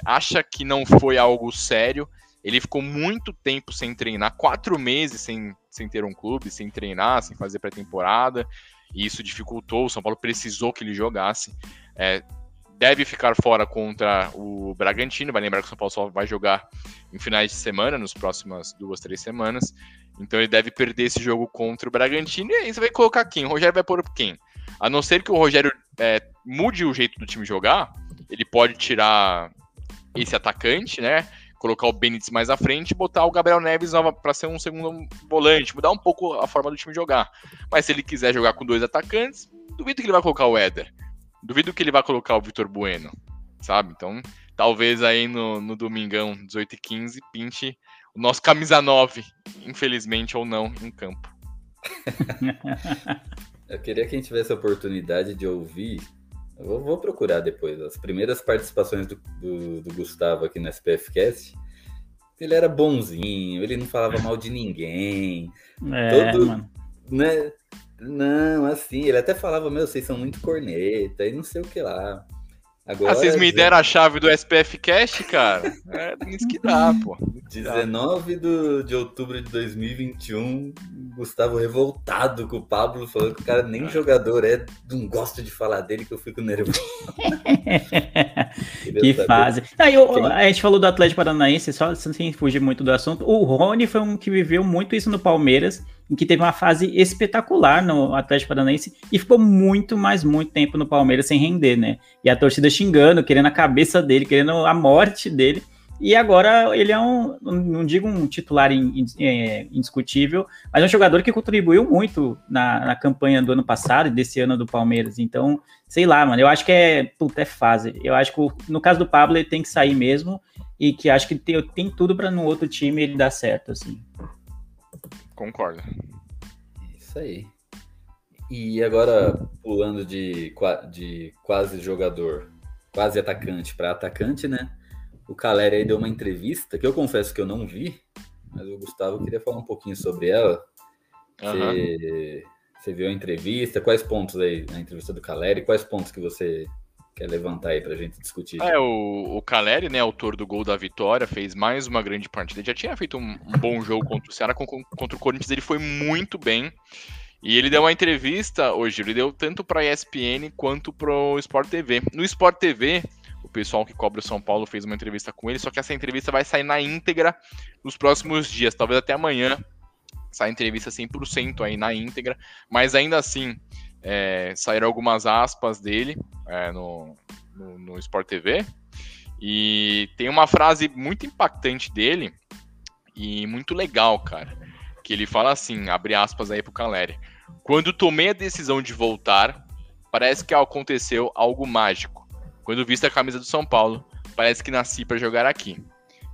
acha que não foi algo sério ele ficou muito tempo sem treinar, quatro meses sem, sem ter um clube, sem treinar, sem fazer pré-temporada, e isso dificultou. O São Paulo precisou que ele jogasse. É, deve ficar fora contra o Bragantino. Vai lembrar que o São Paulo só vai jogar em finais de semana, nas próximas duas, três semanas. Então ele deve perder esse jogo contra o Bragantino. E aí você vai colocar quem? O Rogério vai pôr quem? A não ser que o Rogério é, mude o jeito do time jogar, ele pode tirar esse atacante, né? Colocar o Benítez mais à frente botar o Gabriel Neves para ser um segundo volante, mudar um pouco a forma do time jogar. Mas se ele quiser jogar com dois atacantes, duvido que ele vai colocar o Éder. Duvido que ele vai colocar o Vitor Bueno, sabe? Então, talvez aí no, no domingão, 18 e 15, pinte o nosso camisa 9, infelizmente ou não, em campo. Eu queria que a gente tivesse a oportunidade de ouvir Vou, vou, procurar depois. As primeiras participações do, do, do Gustavo aqui no SPFcast, ele era bonzinho, ele não falava mal de ninguém. É, todo, mano. Né? Não, assim, ele até falava, meu, vocês são muito corneta e não sei o que lá. Agora, ah, vocês me deram a chave do SPF Cash, cara? É isso que dá, pô. 19 do, de outubro de 2021, Gustavo revoltado com o Pablo, falando que o cara nem jogador é, não gosto de falar dele, que eu fico nervoso. que fase. Ah, eu, a gente falou do Atlético Paranaense, só sem fugir muito do assunto. O Rony foi um que viveu muito isso no Palmeiras em que teve uma fase espetacular no Atlético Paranaense e ficou muito, mais muito tempo no Palmeiras sem render, né? E a torcida xingando, querendo a cabeça dele, querendo a morte dele. E agora ele é um, não digo um titular é, indiscutível, mas é um jogador que contribuiu muito na, na, campanha do ano passado e desse ano do Palmeiras. Então, sei lá, mano, eu acho que é, puta, é fase. Eu acho que no caso do Pablo ele tem que sair mesmo e que acho que tem, tem tudo para no outro time ele dar certo, assim. Concordo. Isso aí. E agora, pulando de, de quase jogador, quase atacante para atacante, né? O Caleri aí deu uma entrevista, que eu confesso que eu não vi, mas o Gustavo queria falar um pouquinho sobre ela. Você, uhum. você viu a entrevista? Quais pontos aí na entrevista do Caleri? Quais pontos que você quer levantar aí pra gente discutir? É, o, o Caleri, né, autor do gol da vitória, fez mais uma grande partida. Ele já tinha feito um, um bom jogo contra o Ceará, contra o Corinthians, ele foi muito bem. E ele deu uma entrevista hoje, ele deu tanto para ESPN quanto para o Sport TV. No Sport TV, o pessoal que cobre o São Paulo fez uma entrevista com ele, só que essa entrevista vai sair na íntegra nos próximos dias, talvez até amanhã. Sai a entrevista 100% aí na íntegra, mas ainda assim, é, saíram algumas aspas dele é, no, no, no Sport TV. E tem uma frase muito impactante dele e muito legal, cara. Que ele fala assim, abre aspas aí pro Caleri. Quando tomei a decisão de voltar, parece que aconteceu algo mágico. Quando visto a camisa do São Paulo, parece que nasci para jogar aqui.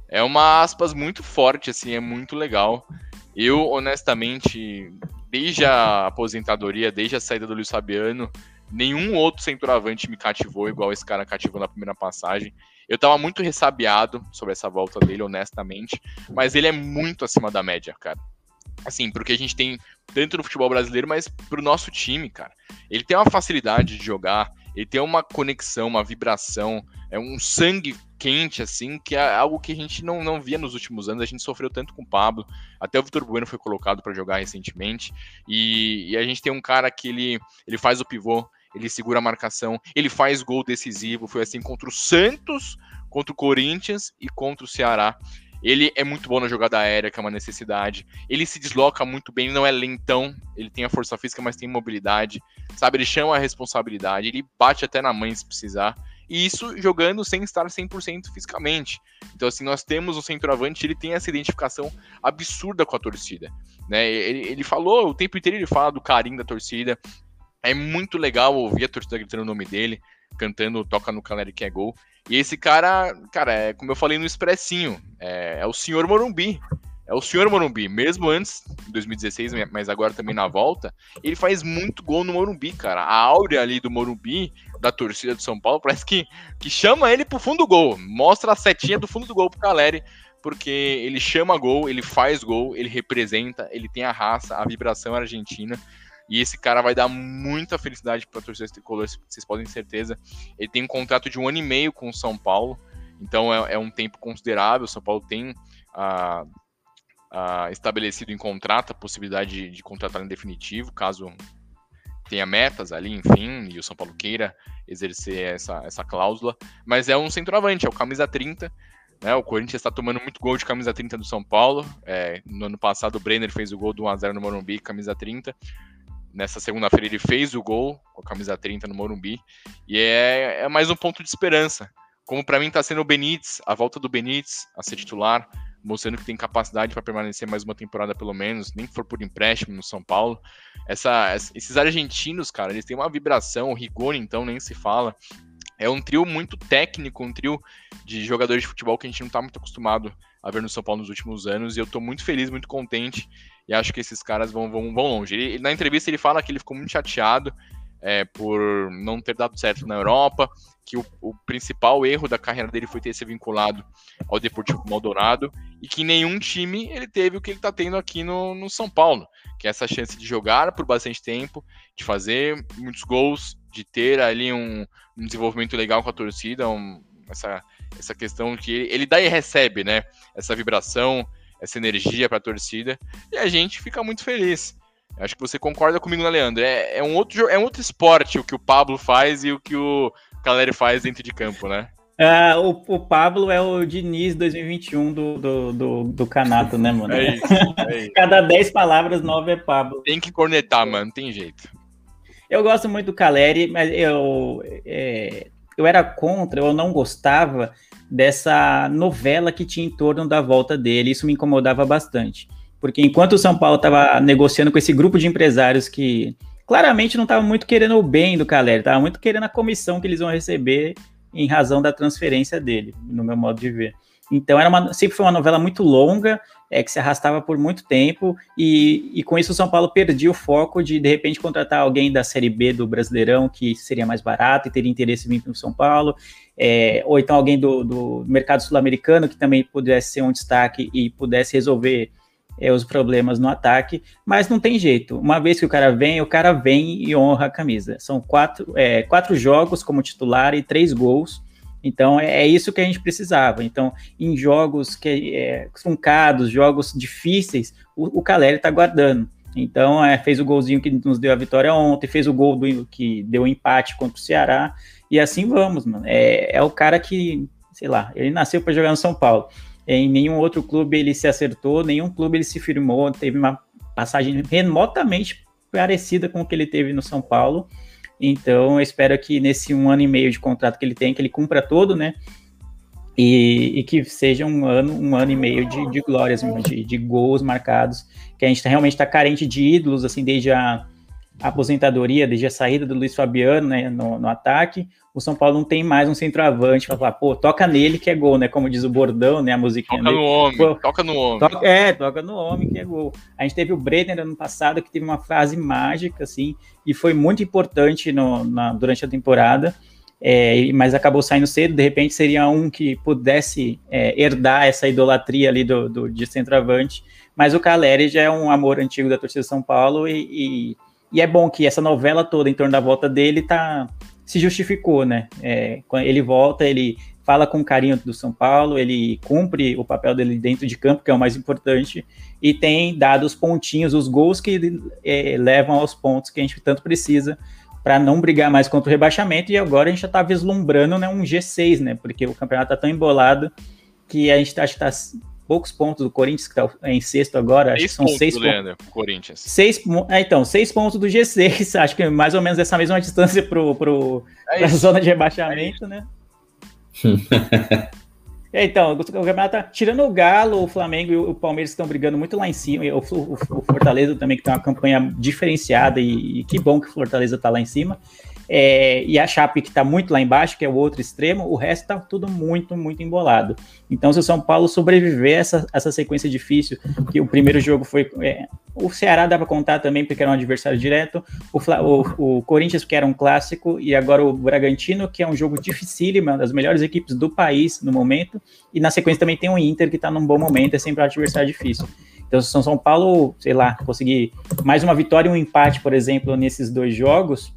É uma aspas muito forte, assim, é muito legal. Eu, honestamente, desde a aposentadoria, desde a saída do Luiz Fabiano, nenhum outro centroavante me cativou igual esse cara cativou na primeira passagem. Eu tava muito ressabiado sobre essa volta dele, honestamente, mas ele é muito acima da média, cara. Assim, porque a gente tem tanto no futebol brasileiro, mas pro nosso time, cara. Ele tem uma facilidade de jogar, ele tem uma conexão, uma vibração, é um sangue quente, assim, que é algo que a gente não, não via nos últimos anos. A gente sofreu tanto com o Pablo, até o Vitor Bueno foi colocado para jogar recentemente. E, e, a gente tem um cara que ele, ele faz o pivô, ele segura a marcação, ele faz gol decisivo. Foi assim contra o Santos, contra o Corinthians e contra o Ceará. Ele é muito bom na jogada aérea, que é uma necessidade. Ele se desloca muito bem, não é lentão, ele tem a força física, mas tem mobilidade. Sabe, ele chama a responsabilidade, ele bate até na mãe se precisar. E isso jogando sem estar 100% fisicamente. Então, assim, nós temos o centroavante, ele tem essa identificação absurda com a torcida. Né? Ele, ele falou, o tempo inteiro ele fala do carinho da torcida, é muito legal ouvir a torcida gritando o nome dele, cantando Toca no Caleri que é gol. E esse cara, cara, é como eu falei no Expressinho, é, é o senhor Morumbi. É o senhor Morumbi, mesmo antes, em 2016, mas agora também na volta, ele faz muito gol no Morumbi, cara. A áurea ali do Morumbi, da torcida do São Paulo, parece que, que chama ele pro fundo do gol. Mostra a setinha do fundo do gol pro Caleri, porque ele chama gol, ele faz gol, ele representa, ele tem a raça, a vibração argentina. E esse cara vai dar muita felicidade para a torcida tricolor, vocês podem ter certeza. Ele tem um contrato de um ano e meio com o São Paulo, então é, é um tempo considerável. O São Paulo tem ah, ah, estabelecido em contrato a possibilidade de, de contratar em definitivo, caso tenha metas ali, enfim, e o São Paulo queira exercer essa, essa cláusula. Mas é um centroavante, é o camisa 30. Né, o Corinthians está tomando muito gol de camisa 30 do São Paulo. É, no ano passado, o Brenner fez o gol do 1x0 no Morumbi, camisa 30. Nessa segunda-feira ele fez o gol com a camisa 30 no Morumbi. E é, é mais um ponto de esperança. Como para mim está sendo o Benítez, a volta do Benítez a ser titular, mostrando que tem capacidade para permanecer mais uma temporada pelo menos, nem que for por empréstimo no São Paulo. Essa, esses argentinos, cara, eles têm uma vibração, o então nem se fala. É um trio muito técnico, um trio de jogadores de futebol que a gente não está muito acostumado a ver no São Paulo nos últimos anos, e eu estou muito feliz, muito contente e acho que esses caras vão, vão, vão longe. Ele, na entrevista ele fala que ele ficou muito chateado é, por não ter dado certo na Europa, que o, o, principal erro da carreira dele foi ter se vinculado ao Deportivo Maldonado e que nenhum time ele teve o que ele está tendo aqui no, no São Paulo, que é essa chance de jogar por bastante tempo, de fazer muitos gols, de ter ali um, um desenvolvimento legal com a torcida, um, essa, essa questão que ele, ele dá e recebe, né? Essa vibração, essa energia para a torcida, e a gente fica muito feliz. Acho que você concorda comigo, né, Leandro? É, é, um outro, é um outro esporte o que o Pablo faz e o que o Caleri faz dentro de campo, né? Ah, o, o, Pablo é o Diniz 2021 do, do, do, do Canato, né, mano? É isso, é isso. Cada 10 palavras, 9 é Pablo. Tem que cornetar, mano, tem jeito. Eu gosto muito do Caleri, mas eu, é, eu era contra, eu não gostava dessa novela que tinha em torno da volta dele. Isso me incomodava bastante. Porque enquanto o São Paulo estava negociando com esse grupo de empresários que claramente não estava muito querendo o bem do Caleri, estava muito querendo a comissão que eles vão receber em razão da transferência dele, no meu modo de ver. Então era uma, sempre foi uma novela muito longa, é, que se arrastava por muito tempo, e, e com isso o São Paulo perdia o foco de de repente contratar alguém da Série B do Brasileirão que seria mais barato e teria interesse em vir para o São Paulo, é, ou então alguém do, do mercado sul-americano que também pudesse ser um destaque e pudesse resolver é, os problemas no ataque, mas não tem jeito. Uma vez que o cara vem, o cara vem e honra a camisa. São quatro, é, quatro jogos como titular e três gols. Então é, é isso que a gente precisava. Então, em jogos que é, truncados, jogos difíceis, o, o Caleri está guardando. Então, é, fez o golzinho que nos deu a vitória ontem, fez o gol do, que deu o empate contra o Ceará, e assim vamos, mano. É, é o cara que, sei lá, ele nasceu para jogar no São Paulo. Em nenhum outro clube ele se acertou, nenhum clube ele se firmou, teve uma passagem remotamente parecida com o que ele teve no São Paulo. Então, eu espero que nesse um ano e meio de contrato que ele tem, que ele cumpra todo, né? E, e que seja um ano, um ano e meio de, de glórias, de, de gols marcados, que a gente tá, realmente está carente de ídolos, assim, desde a, aposentadoria, desde a saída do Luiz Fabiano né, no, no ataque. O São Paulo não tem mais um centroavante para falar, pô, toca nele que é gol, né? Como diz o bordão, né? A musiquinha Toca dele. no homem, Pô, toca no homem. Toca- é, toca no homem que é gol. A gente teve o Brenner ano passado que teve uma frase mágica, assim, e foi muito importante no- na- durante a temporada, é, mas acabou saindo cedo. De repente seria um que pudesse é, herdar essa idolatria ali do, do- de centroavante. Mas o Caleri já é um amor antigo da torcida de São Paulo e, e- e é bom que essa novela toda em torno da volta dele tá, se justificou, né? É, ele volta, ele fala com carinho do São Paulo, ele cumpre o papel dele dentro de campo, que é o mais importante, e tem dado os pontinhos, os gols que eh, levam aos pontos que a gente tanto precisa para não brigar mais contra o rebaixamento, e agora a gente já está vislumbrando né, um G6, né? Porque o campeonato está tão embolado que a gente está poucos pontos do Corinthians, que está em sexto agora, acho que Seis são pontos seis pontos. Corinthians. Seis, é, então, seis pontos do G6, acho que mais ou menos essa mesma distância pro, pro, É isso. zona de rebaixamento, né? É, então, o campeonato tá tirando o Galo, o Flamengo e o Palmeiras que estão brigando muito lá em cima, e o, o- o Fortaleza também que tem uma campanha diferenciada e, e que bom que o Fortaleza tá lá em cima. É, e a Chape que tá muito lá embaixo, que é o outro extremo, o resto tá tudo muito, muito embolado. Então, se o São Paulo sobreviver a essa, essa sequência difícil, que o primeiro jogo foi. é, o Ceará dá para contar também, porque era um adversário direto. O, o, o Corinthians, que era um clássico, e agora o Bragantino, que é um jogo dificílimo, uma das melhores equipes do país no momento. E na sequência também tem o Inter, que está num bom momento, é sempre um adversário difícil. Então, se o São Paulo, sei lá, conseguir mais uma vitória e um empate, por exemplo, nesses dois jogos,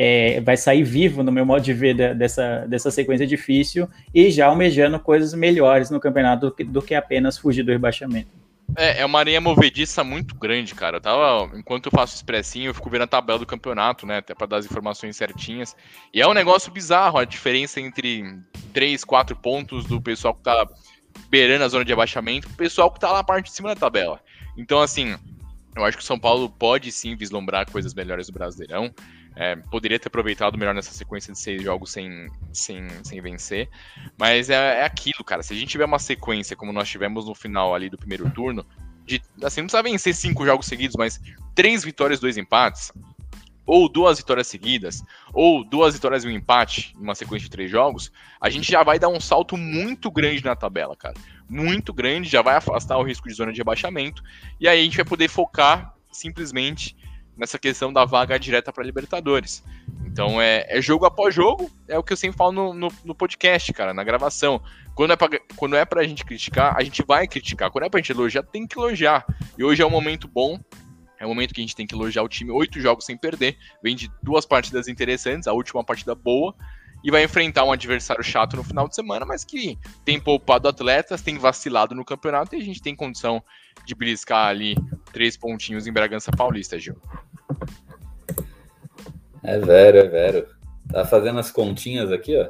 é, vai sair vivo, no meu modo de ver, da- dessa, dessa sequência difícil e já almejando coisas melhores no campeonato do que, do que apenas fugir do rebaixamento. É, é uma areia movediça muito grande, cara. Eu tava, enquanto eu faço expressinho, eu fico vendo a tabela do campeonato, né? Até pra dar as informações certinhas. E é um negócio bizarro a diferença entre 3, 4 pontos do pessoal que tá beirando a zona de abaixamento pro pessoal que tá lá na parte de cima da tabela. Então, assim, eu acho que o São Paulo pode sim vislumbrar coisas melhores do Brasileirão. É, poderia ter aproveitado melhor nessa sequência de seis jogos sem, sem, sem vencer. Mas é, é aquilo, cara. Se a gente tiver uma sequência como nós tivemos no final ali do primeiro turno, de, assim, não precisa vencer cinco jogos seguidos, mas três vitórias, dois empates, ou duas vitórias seguidas, ou duas vitórias e um empate, numa sequência de três jogos, a gente já vai dar um salto muito grande na tabela, cara. Muito grande, já vai afastar o risco de zona de rebaixamento, e aí a gente vai poder focar simplesmente nessa questão da vaga direta para Libertadores. Então é, é jogo após jogo, é o que eu sempre falo no, no, no podcast, cara, na gravação. Quando é, pra, quando é pra gente criticar, a gente vai criticar. Quando é pra gente elogiar, tem que elogiar. E hoje é um momento bom, é um momento que a gente tem que elogiar o time. Oito jogos sem perder, vem de duas partidas interessantes, a última partida boa, e vai enfrentar um adversário chato no final de semana, mas que tem poupado atletas, tem vacilado no campeonato e a gente tem condição de beliscar ali três pontinhos em Bragança Paulista, Gil. É vero, é vero. Tá fazendo as continhas aqui, ó.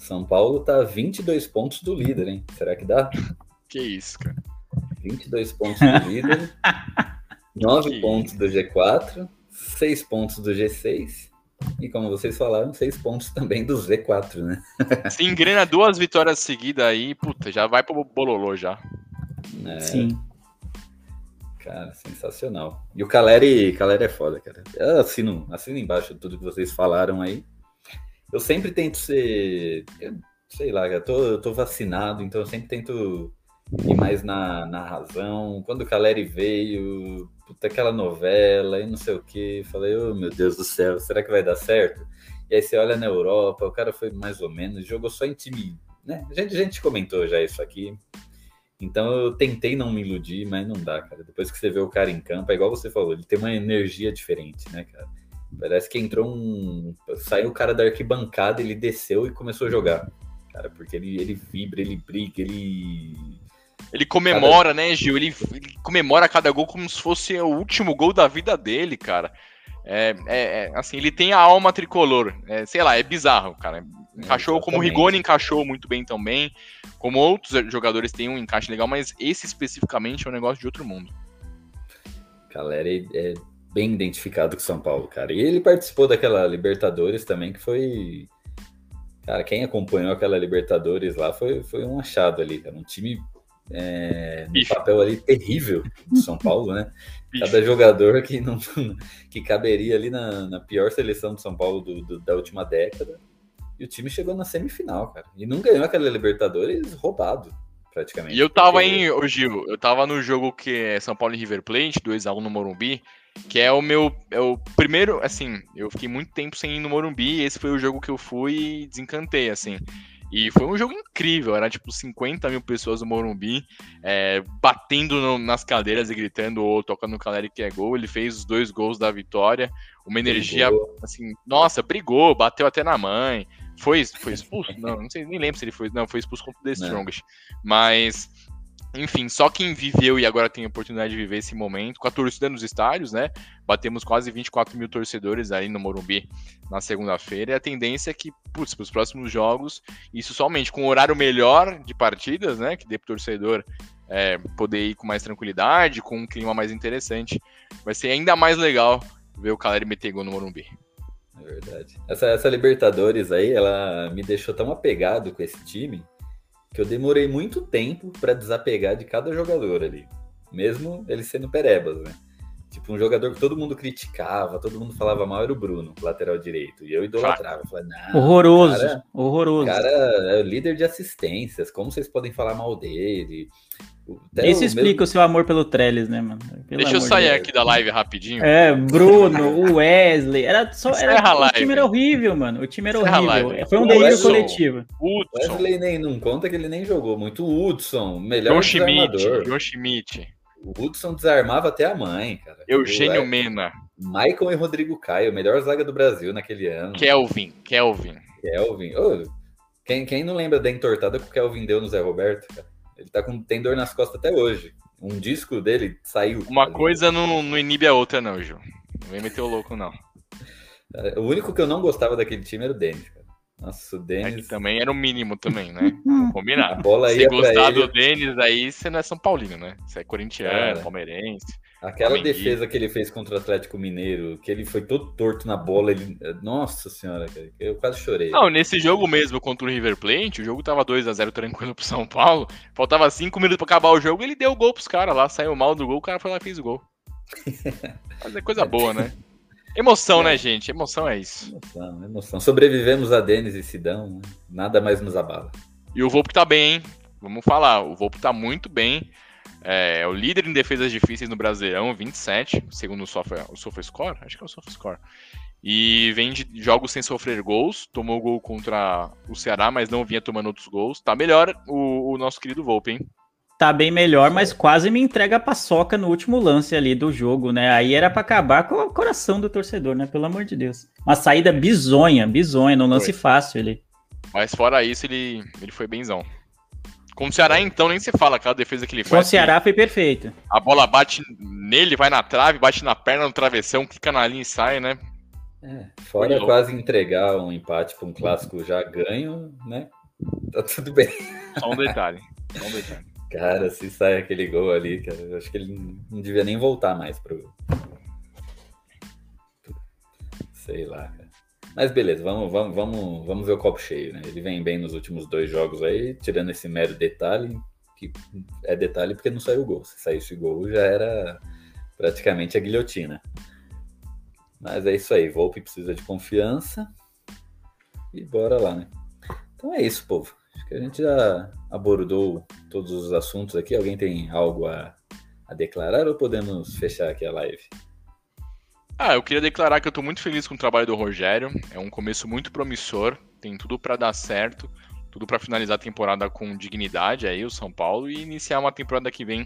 São Paulo tá 22 pontos do líder, hein? Será que dá? Que isso, cara. 22 pontos do líder, 9 Que pontos do G4, 6 pontos do G6 e, como vocês falaram, 6 pontos também do Z4, né? Se engrena duas vitórias seguidas aí, puta, já vai pro bololô já. É, Sim. Cara, sensacional. E o Caleri, Caleri é foda, cara. Eu assino, assino embaixo tudo que vocês falaram aí. Eu sempre tento ser. eu- sei lá, eu tô, eu tô vacinado, então eu sempre tento ir mais na, na razão. Quando o Caleri veio, puta, aquela novela e não sei o que, falei, oh meu Deus do céu, será que vai dar certo? E aí você olha na Europa, o cara foi mais ou menos, jogou só em time. Né? A, gente, a gente comentou já isso aqui. Então eu tentei não me iludir, mas não dá, cara. Depois que você vê o cara em campo, é igual você falou, ele tem uma energia diferente, né, cara? Parece que entrou um. Saiu o cara da arquibancada, ele desceu e começou a jogar. Cara, porque ele, ele vibra, ele briga, ele. Ele comemora, né, Gil? Ele, ele comemora cada gol como se fosse o último gol da vida dele, cara. É, é- é, assim, ele tem a alma tricolor. É, sei lá, é bizarro, cara. Encaixou como o. Rigoni encaixou muito bem também. Como outros jogadores têm um encaixe legal, mas esse especificamente é um negócio de outro mundo. Caleri é bem identificado com o São Paulo, cara. E ele participou daquela Libertadores também, que foi. Cara, quem acompanhou aquela Libertadores lá foi, foi um achado ali, cara. Um time é, no papel ali terrível do São Paulo, né? Cada jogador que não que caberia ali na, na pior seleção do São Paulo do- do- da última década. E o time chegou na semifinal, cara. E não ganhou aquela Libertadores roubado, praticamente. E eu tava Porque- em, ô Gil, eu tava no jogo que é São Paulo e River Plate, 2x1 no Morumbi, que é o meu, é o primeiro, assim, eu fiquei muito tempo sem ir no Morumbi, e esse foi o jogo que eu fui e desencantei, assim. E foi um jogo incrível, era tipo 50 mil pessoas no Morumbi, é, batendo no- nas cadeiras e gritando ou tocando no Caleri que é gol. Ele fez os dois gols da vitória, uma energia Brigou. assim, nossa, brigou, bateu até na mãe. Foi, foi expulso? Não, não sei, nem lembro se ele foi. Não, foi expulso contra o The. Strongest. Mas, enfim, só quem viveu e agora tem a oportunidade de viver esse momento, com a torcida nos estádios, né? Batemos quase 24 mil torcedores aí no Morumbi na segunda-feira. E a tendência é que, putz, para os próximos jogos, isso somente com um horário melhor de partidas, né? Que dê pro torcedor é, poder ir com mais tranquilidade, com um clima mais interessante. Vai ser ainda mais legal ver o Caleri meter gol no Morumbi. É verdade. Essa, essa Libertadores aí, ela me deixou tão apegado com esse time que eu demorei muito tempo pra desapegar de cada jogador ali. Mesmo ele sendo perebas, né? Tipo, um jogador que todo mundo criticava, todo mundo falava mal era o Bruno, lateral direito. E eu idolatrava. Eu falei, não, Horroroso, cara- horroroso. o cara é o líder de assistências. Como vocês podem falar mal dele? Até Isso o explica mesmo- o seu amor pelo Trellis, né, mano? Pelo Deixa eu sair de Deus. aqui da live rapidinho. É, Bruno, o Wesley. Era só. Era, o live. time era horrível, mano. O time era Encerra a horrível. live. Foi um delírio coletivo. Hudson, Wesley nem não conta que ele nem jogou muito. O Hudson, melhor João Schmidt. João Schmidt, O Hudson desarmava até a mãe, cara. Eugênio O- é, Mena, Michael e Rodrigo Caio, melhor zaga do Brasil naquele ano. Kelvin, Kelvin. Kelvin. Ô, quem, quem não lembra da entortada que o Kelvin deu no Zé Roberto, cara? Ele tá com, tem dor nas costas até hoje. Um disco dele saiu. Uma ali. coisa não, não inibe a outra, não, Gil. Não vem meter o louco, não. O único que eu não gostava daquele time era o Denis. Nossa, o É que Denis. também era o mínimo também, né? Vamos A combinar. bola Se gostar ele. do Denis, aí você não é São Paulino, né? Você é corintiano, Cara. palmeirense. Aquela defesa que ele fez contra o Atlético Mineiro, que ele foi todo torto na bola. Ele... Nossa senhora, cara. Eu quase chorei. Não, nesse jogo mesmo contra o River Plate, o jogo tava 2 a 0 tranquilo pro São Paulo. Faltava 5 minutos pra acabar o jogo, ele deu o gol pros caras lá, saiu mal do gol, o cara foi lá e fez o gol. Mas é coisa boa, né? Emoção, né, gente? Emoção é isso. Emoção, emoção. Sobrevivemos a Denis e Sidão, né? nada mais nos abala. E o Volpe tá bem, hein? Vamos falar, o Volpe tá muito bem. É, é o líder em defesas difíceis no Brasileirão, 27, segundo o Sofa, o SofaScore, acho que é o SofaScore. E vem de jogos sem sofrer gols, tomou gol contra o Ceará, mas não vinha tomando outros gols. Tá melhor o, o nosso querido Volpe, hein? Tá bem melhor, mas quase me entrega a paçoca no último lance ali do jogo, né? Aí era pra acabar com o coração do torcedor, né? Pelo amor de Deus. Uma saída bizonha, bizonha, num lance Foi. fácil ali. Mas fora isso, ele, ele foi benzão. Com o Ceará, então, nem se fala aquela defesa que ele Com o faz. Ceará foi perfeito. A bola bate nele, vai na trave, bate na perna, no travessão, clica na linha e sai, né? É, Foi fora louco. quase entregar um empate para um clássico já ganho, né? Tá tudo bem. Só um detalhe. Só um detalhe. Cara, se sai aquele gol ali, cara, eu acho que ele não devia nem voltar mais pro. Sei lá, cara. Mas beleza, vamos, vamos, vamos, vamos ver o copo cheio, né? Ele vem bem nos últimos dois jogos aí, tirando esse mero detalhe, que é detalhe porque não saiu gol. Se saísse gol, já era praticamente a guilhotina. Mas é isso aí, Volpe precisa de confiança. E bora lá, né? Então é isso, povo. Que a gente já abordou todos os assuntos aqui. Alguém tem algo a, a declarar ou podemos fechar aqui a live? Ah, eu queria declarar que eu tô muito feliz com o trabalho do Rogério. É um começo muito promissor, tem tudo pra dar certo, tudo pra finalizar a temporada com dignidade aí, o São Paulo, e iniciar uma temporada que vem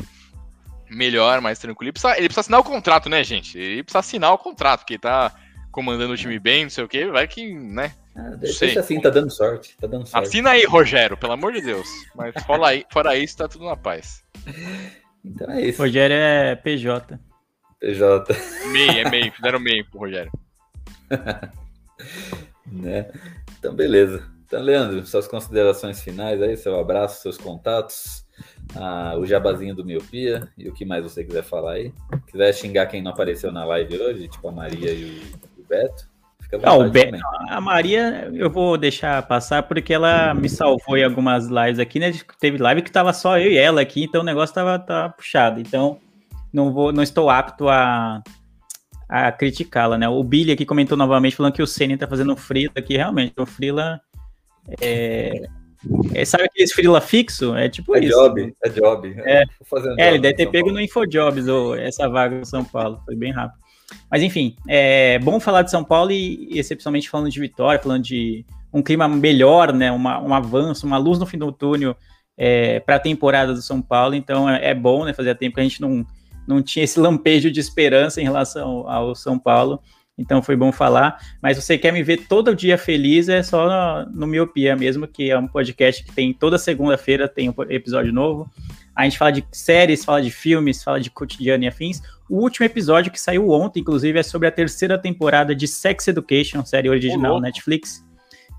melhor, mais tranquilo. Ele precisa, ele precisa assinar o contrato, né, gente? Ele precisa assinar o contrato, porque tá comandando o time bem, não sei o quê, vai que, né? Ah, deixa assim, tá dando sorte. Tá dando sorte. Assina aí, Rogério, pelo amor de Deus. Mas fora, aí, fora isso, tá tudo na paz. Então é isso. Rogério é PJ. PJ, MEI, é MEI, fizeram MEI pro Rogério. né? Então beleza. Então, Leandro, suas considerações finais aí, seu abraço, seus contatos, ah, o jabazinho do Miopia e o que mais você quiser falar aí. Quiser xingar quem não apareceu na live hoje, tipo a Maria e o, o Beto, Ah, o também. A Maria, eu vou deixar passar porque ela me salvou em algumas lives aqui, né? Teve live que tava só eu e ela aqui, então o negócio tava, tava puxado. Então, não vou, não estou apto a, a criticá-la, né? O Billy aqui comentou novamente falando que o Senna tá fazendo um frila aqui, realmente. O frila É, é, sabe aqueles frila fixo? É tipo É isso. job, é job. É. Fazendo É, ele job deve em ter São pego Paulo. no Infojobs ou essa vaga no São Paulo. Foi bem rápido. Mas enfim, é bom falar de São Paulo e excepcionalmente falando de vitória, falando de um clima melhor, né? Uma, um avanço, uma luz no fim do túnel para a temporada do São Paulo. Então é, é bom, né? Fazia tempo que a gente não, não tinha esse lampejo de esperança em relação ao São Paulo. Então foi bom falar. Mas você quer me ver todo dia feliz, é só no, no Miopia mesmo, que é um podcast que tem toda segunda-feira tem um episódio novo. A gente fala de séries, fala de filmes, fala de cotidiano e afins. O último episódio que saiu ontem, inclusive, é sobre a terceira temporada de Sex Education, série original louco. Netflix,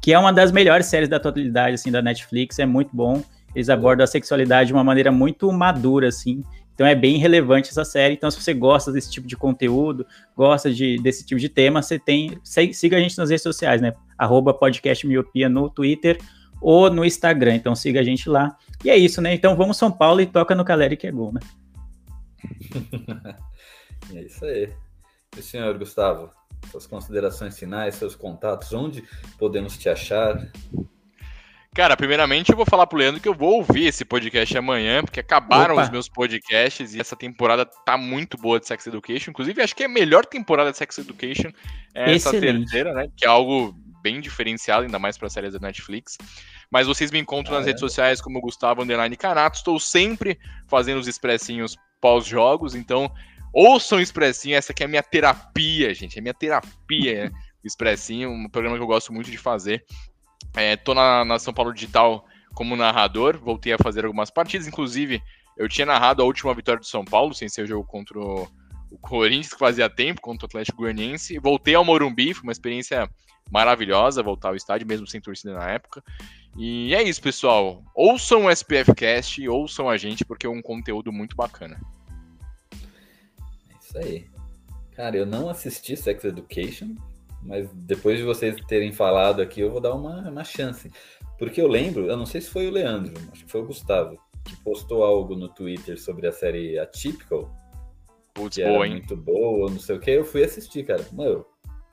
que é uma das melhores séries da atualidade assim da Netflix, é muito bom. Eles abordam a sexualidade de uma maneira muito madura assim. Então é bem relevante essa série. Então se você gosta desse tipo de conteúdo, gosta de, desse tipo de tema, você tem siga a gente nas redes sociais, né? Arroba podcast miopia no Twitter ou no Instagram. Então siga a gente lá. E é isso, né? Então vamos São Paulo e toca no Caleri que é gol, né? É isso aí. E o senhor Gustavo, suas considerações finais, seus contatos, onde podemos te achar? Cara, primeiramente eu vou falar pro Leandro que eu vou ouvir esse podcast amanhã, porque acabaram Opa. os meus podcasts e essa temporada tá muito boa de Sex Education. Inclusive, acho que é a melhor temporada de Sex Education é essa terceira, né? Que é algo bem diferenciado, ainda mais para séries da Netflix. Mas vocês me encontram nas Caramba. redes sociais como Gustavo Underline Canato. Estou sempre fazendo os expressinhos pós-jogos, então ouçam o expressinho. Essa aqui é a minha terapia, gente. É minha terapia, o expressinho, um programa que eu gosto muito de fazer. É, tô na, na São Paulo Digital como narrador, voltei a fazer algumas partidas, inclusive eu tinha narrado a última vitória do São Paulo, sem ser o jogo contra o, o Corinthians, que fazia tempo, contra o Atlético Goianiense. Voltei ao Morumbi, foi uma experiência maravilhosa voltar ao estádio, mesmo sem torcida na época. E é isso, pessoal. Ouçam o SPF Cast, ouçam a gente, porque é um conteúdo muito bacana. É isso aí. Cara, eu não assisti Sex Education, mas depois de vocês terem falado aqui, eu vou dar uma, uma chance. Porque eu lembro, eu não sei se foi o Leandro, acho que foi o Gustavo, que postou algo no Twitter sobre a série Atypical, Putz, que era boa, hein? muito boa, não sei o que. Eu fui assistir, cara. Meu,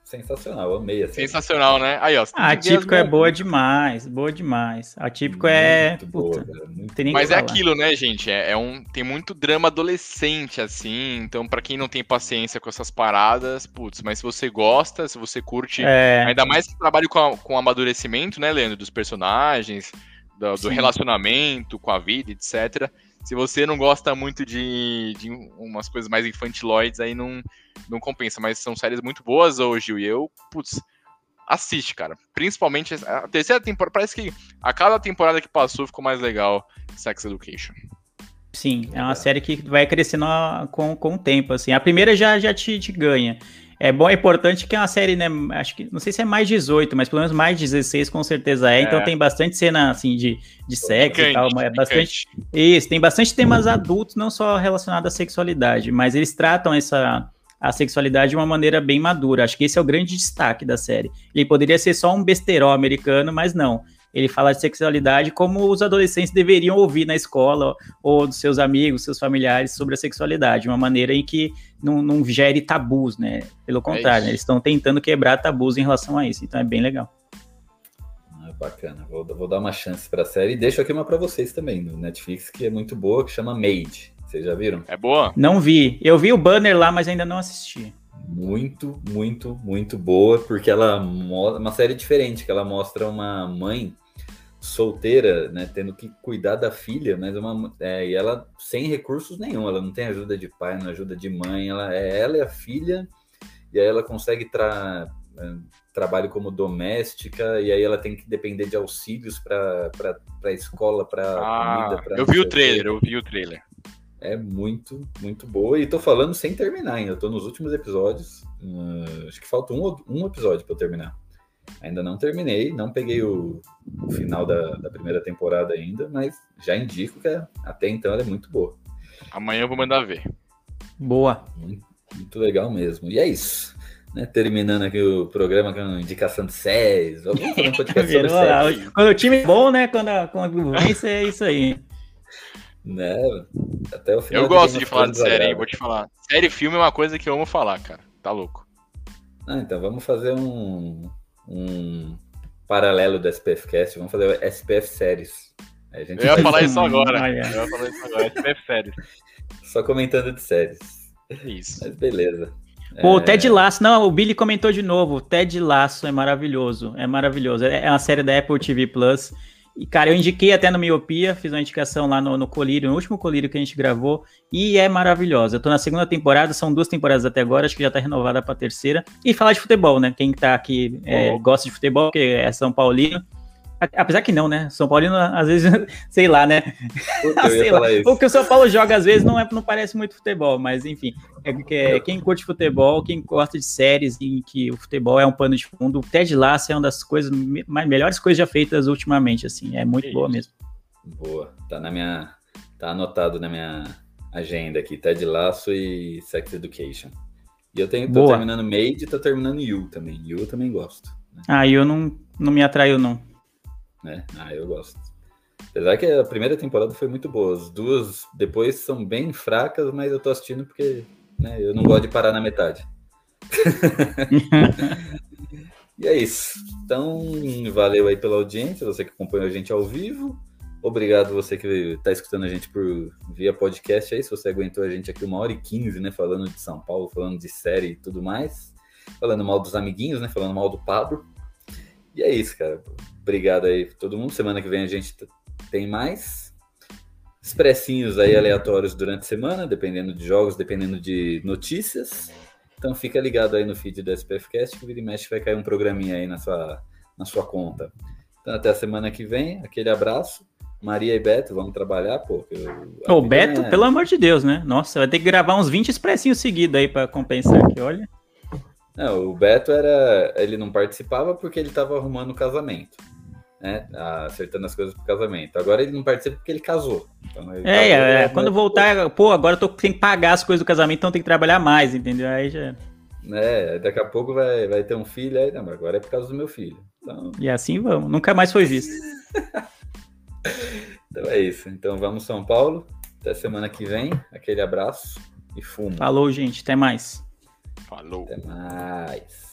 sensacional, eu amei a série. Sensacional, né? Aí, ó. você Ah, atípico é boa demais, boa demais. Atípico é. Muito boa, Puta, nem Mas que é falar. aquilo, né, gente? É, é um, tem muito drama adolescente, assim. Então, pra quem não tem paciência com essas paradas, putz, mas se você gosta, se você curte. É, Ainda mais que trabalho com, a- com amadurecimento, né, Leandro? Dos personagens, do, do relacionamento com a vida, etc. Se você não gosta muito de, de umas coisas mais infantiloides, aí não, não compensa. Mas são séries muito boas hoje, Gil. E eu, putz, assiste, cara. Principalmente a terceira temporada. Parece que a cada temporada que passou ficou mais legal Sex Education. sim, é uma série que vai crescendo com, com o tempo, assim. A primeira já, já te, te ganha. É bom, é importante que é uma série, né? Acho que não sei se é mais 18, mas pelo menos mais 16 com certeza é. Então É. tem bastante cena assim de, de sexo e tal, é bastante. Isso, tem bastante temas adultos, não só relacionados à sexualidade, mas eles tratam essa a sexualidade de uma maneira bem madura. Acho que esse é o grande destaque da série. Ele poderia ser só um besterol americano, mas não. Ele fala de sexualidade como os adolescentes deveriam ouvir na escola ou dos seus amigos, seus familiares sobre a sexualidade, de uma maneira em que não, não gere tabus, né? Pelo contrário, isso. né? eles estão tentando quebrar tabus em relação a isso. Então é bem legal. Ah, bacana, vou, vou dar uma chance pra série. E deixo aqui uma pra vocês também, no Netflix, que é muito boa, que chama Made. Vocês já viram? É boa? Não vi. Eu vi o banner lá, mas ainda não assisti. Muito, muito, muito boa, porque ela é uma série diferente, que ela mostra uma mãe solteira, né, tendo que cuidar da filha, mas uma é, e ela sem recursos nenhum, ela não tem ajuda de pai, não ajuda de mãe, ela é ela e a filha, e aí ela consegue tra, é, trabalho como doméstica, e aí ela tem que depender de auxílios para a escola, para Ah, comida, pra eu vi o trailer, eu vi o trailer. É muito, muito boa. E tô falando sem terminar ainda. Tô nos últimos episódios. Hum, acho que falta um, um episódio para terminar. Ainda não terminei, não peguei o, o final da, da primeira temporada ainda, mas já indico que é- até então ela é muito boa. Amanhã eu vou mandar ver. Boa. Muito, muito legal mesmo. E é isso. Né? Terminando aqui o programa com a indicação de séries. Vamos fazer um podcast sobre séries. Quando o time é bom, né? Quando, a- quando vence, é isso aí. Né? Até o final Eu do gosto de falar de série, hein? agrada. Vou te falar. Série e filme é uma coisa que eu amo falar, cara. Tá louco. Ah, então vamos fazer um, um, paralelo do SPF Cast, vamos fazer o SPF Séries. A gente Eu ia falar isso agora. Olha. Eu ia falar isso agora. SPF sério. só comentando de séries. Isso. Mas beleza. Pô, o É, Ted Lasso, não, o Billy comentou de novo. O Ted Lasso é maravilhoso. É maravilhoso. É é uma série da Apple TV Plus. E, cara, eu indiquei até no Miopia, fiz uma indicação lá no, no Colírio, no último Colírio que a gente gravou, e é maravilhosa. Eu tô na segunda temporada, são duas temporadas até agora, acho que já tá renovada pra terceira. E falar de futebol, né? Quem tá aqui é, gosta de futebol, porque é São Paulino. Apesar que não, né? São Paulino, às vezes, sei lá, né? puta, sei lá. O que o São Paulo joga às vezes não, é, não parece muito futebol, mas enfim. É, que é quem curte futebol, quem gosta de séries em que o futebol é um pano de fundo, o Ted Lasso é uma das coisas, melhores coisas já feitas ultimamente, assim. É muito Que boa isso. mesmo. Boa. Tá na minha. Tá anotado na minha agenda aqui. Ted Laço e Sex Education. E eu tenho, tô Boa. terminando Made e tô terminando You também. You eu também gosto. Aí eu não, não me atraiu, não. Né? Ah, eu gosto. Apesar que a primeira temporada foi muito boa. As duas depois são bem fracas, mas eu tô assistindo porque né, eu não gosto de parar na metade. E é isso. Então, valeu aí pela audiência, você que acompanhou a gente ao vivo. Obrigado você que está escutando a gente por via podcast aí, se você aguentou a gente aqui uma hora e quinze, né? Falando de São Paulo, falando de série e tudo mais. Falando mal dos amiguinhos, né? Falando mal do Pablo. E é isso, cara. Obrigado aí todo mundo. Semana que vem a gente tem mais. Expressinhos aí aleatórios durante a semana, dependendo de jogos, dependendo de notícias. Então fica ligado aí no feed do SPFcast que vira e mexe vai cair um programinha aí na sua, na sua conta. Então até a semana que vem, aquele abraço. Maria e Beto, vamos trabalhar, pô. eu- Ô, Beto, é- pelo amor de Deus, né? Nossa, vai ter que gravar uns 20 expressinhos seguidos aí pra compensar aqui, olha. Não, o Beto era. Ele não participava porque ele tava arrumando o casamento. Né? Acertando as coisas pro casamento. Agora ele não participa porque ele casou. Então, ele É, casou, é, né? quando voltar, pô, agora eu tô, tem que pagar as coisas do casamento, então tem que trabalhar mais, entendeu? Aí já. É, daqui a pouco vai, vai ter um filho aí, não, mas agora é por causa do meu filho. Então, E assim vamos. Nunca mais foi visto. então é isso. Então vamos São Paulo. Até semana que vem. Aquele abraço e fumo. Falou, gente. Até mais. Falou. Até mais.